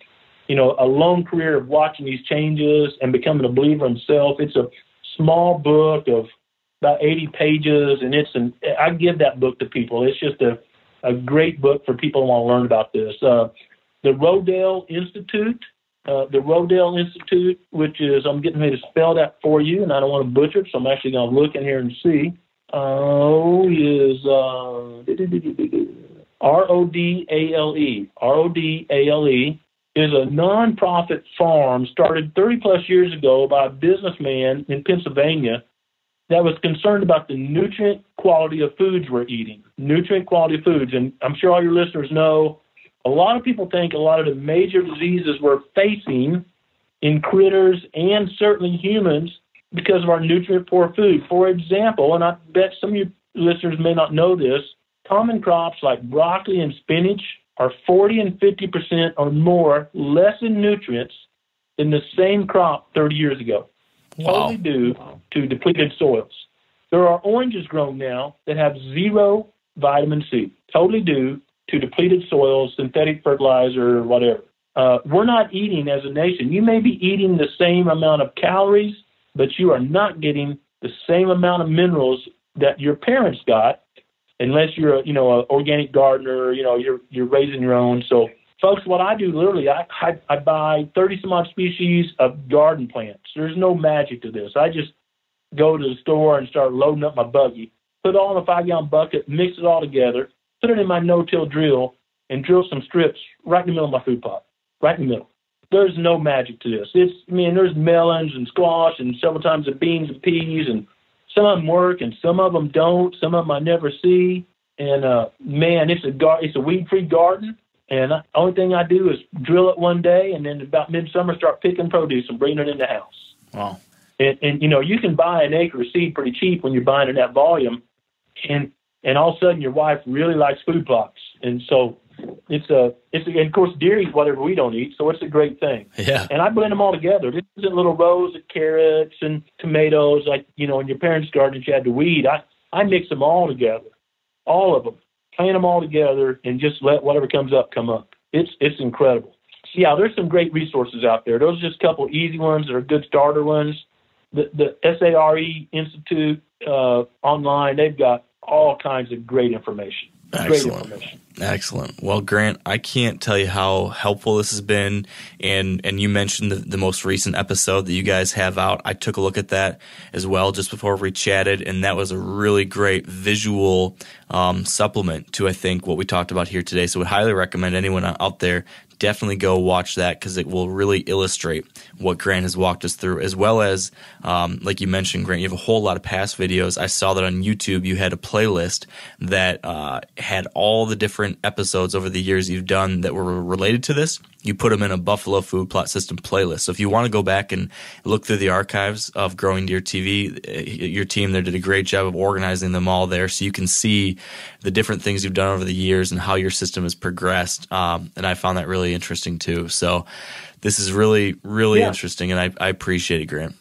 you know, a long career of watching these changes and becoming a believer himself. It's a small book of about 80 pages, and it's an I give that book to people. It's just a a great book for people who want to learn about this. Uh, the Rodale Institute uh, the Rodale Institute, which is, I'm getting ready to spell that for you, and I don't want to butcher it, so I'm actually going to look in here and see. Oh, is uh, R O D A L E. R O D A L E is a nonprofit farm started 30 plus years ago by a businessman in Pennsylvania that was concerned about the nutrient quality of foods we're eating. Nutrient quality foods. And I'm sure all your listeners know a lot of people think a lot of the major diseases we're facing in critters and certainly humans because of our nutrient poor food. For example, and I bet some of you listeners may not know this, common crops like broccoli and spinach are 40 and 50% or more less in nutrients than the same crop 30 years ago. Wow. Totally due to depleted soils. There are oranges grown now that have zero vitamin C, totally due to depleted soils, synthetic fertilizer, whatever. Uh, we're not eating as a nation. You may be eating the same amount of calories, but you are not getting the same amount of minerals that your parents got, unless you're a you know an organic gardener. You know you're you're raising your own. So, folks, what I do literally, I I, I buy thirty some odd species of garden plants. There's no magic to this. I just go to the store and start loading up my buggy, put all in a five gallon bucket, mix it all together, put it in my no-till drill, and drill some strips right in the middle of my food plot, right in the middle. There's no magic to this. It's, I mean, there's melons and squash and several times of beans and peas, and some of them work and some of them don't. Some of them I never see. And uh, man, it's a gar- it's a weed-free garden. And the only thing I do is drill it one day, and then about midsummer start picking produce and bringing it in the house. Wow. And, and you know, you can buy an acre of seed pretty cheap when you're buying in that volume. And and all of a sudden your wife really likes food plots, and so it's a it's a, and of course deer eat whatever we don't eat, so it's a great thing. Yeah. And I blend them all together. This isn't little rows of carrots and tomatoes like you know in your parents' garden you had to weed. I I mix them all together, all of them, plant them all together, and just let whatever comes up come up. It's it's incredible. So yeah, there's some great resources out there. Those are just a couple easy ones that are good starter ones. The the SARE Institute uh, online, they've got all kinds of great information. Great Excellent. information. Excellent. Well, Grant, I can't tell you how helpful this has been. And and you mentioned the, the most recent episode that you guys have out. I took a look at that as well just before we chatted, and that was a really great visual um, supplement to I think what we talked about here today. So, would highly recommend anyone out there definitely go watch that because it will really illustrate what Grant has walked us through, as well as, um, like you mentioned, Grant, you have a whole lot of past videos. I saw that on YouTube. You had a playlist that uh, had all the different episodes over the years you've done that were related to this. You put them in a Buffalo Food Plot System playlist. So if you want to go back and look through the archives of Growing Deer TV, uh, your team there did a great job of organizing them all there, so you can see the different things you've done over the years and how your system has progressed. Um, and I found that really interesting too. So this is really, really Yeah. interesting, and I, I appreciate it, Grant.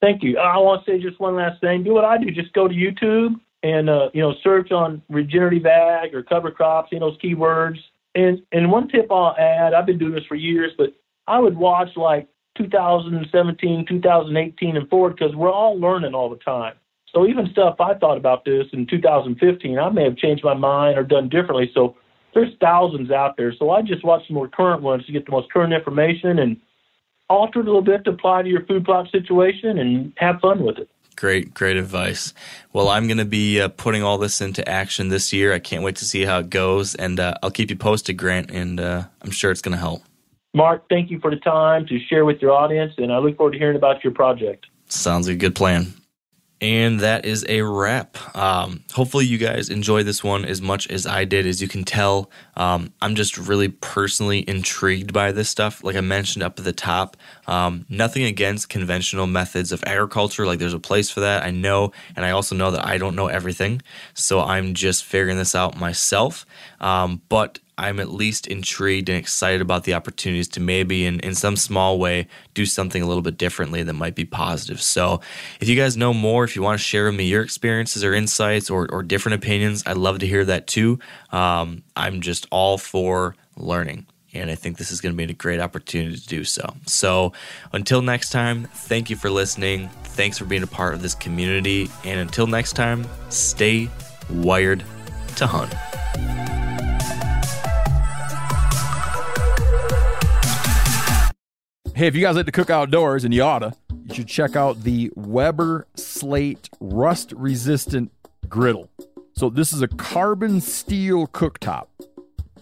Thank you. I want to say just one last thing. Do what I do. Just go to YouTube and uh, you know search on regenerative ag or cover crops. You know those keywords. And and one tip I'll add. I've been doing this for years, but I would watch like 2017, 2018, and forward because we're all learning all the time. So even stuff I thought about this in 2015, I may have changed my mind or done differently. So there's thousands out there. So I just watch the more current ones to get the most current information and alter it a little bit to apply to your food plot situation and have fun with it. Great, great advice. Well, I'm going to be uh, putting all this into action this year. I can't wait to see how it goes, and uh, I'll keep you posted, Grant, and uh, I'm sure it's going to help. Mark, thank you for the time to share with your audience, and I look forward to hearing about your project. Sounds like a good plan. And that is a wrap. Um, hopefully, you guys enjoy this one as much as I did. As you can tell, um, I'm just really personally intrigued by this stuff. Like I mentioned up at the top, um, nothing against conventional methods of agriculture. Like there's a place for that. I know, and I also know that I don't know everything. So I'm just figuring this out myself. Um, but I'm at least intrigued and excited about the opportunities to maybe, in, in some small way, do something a little bit differently that might be positive. So, if you guys know more, if you want to share with me your experiences or insights or, or different opinions, I'd love to hear that too. Um, I'm just all for learning. And I think this is going to be a great opportunity to do so. So, until next time, thank you for listening. Thanks for being a part of this community. And until next time, stay wired to hunt. Hey, if you guys like to cook outdoors, and you oughta, you should check out the Weber Slate Rust Resistant Griddle. So, this is a carbon steel cooktop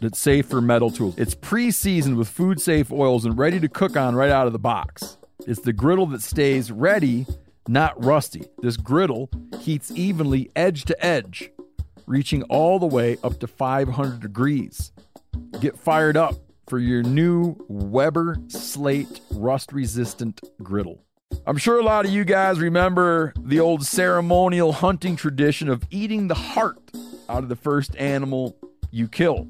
that's safe for metal tools. It's pre seasoned with food safe oils and ready to cook on right out of the box. It's the griddle that stays ready, not rusty. This griddle heats evenly edge to edge, reaching all the way up to 500 degrees. Get fired up for your new Weber Slate rust resistant griddle. I'm sure a lot of you guys remember the old ceremonial hunting tradition of eating the heart out of the first animal you kill.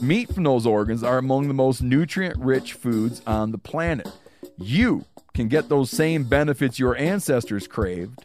Meat from those organs are among the most nutrient rich foods on the planet. You can get those same benefits your ancestors craved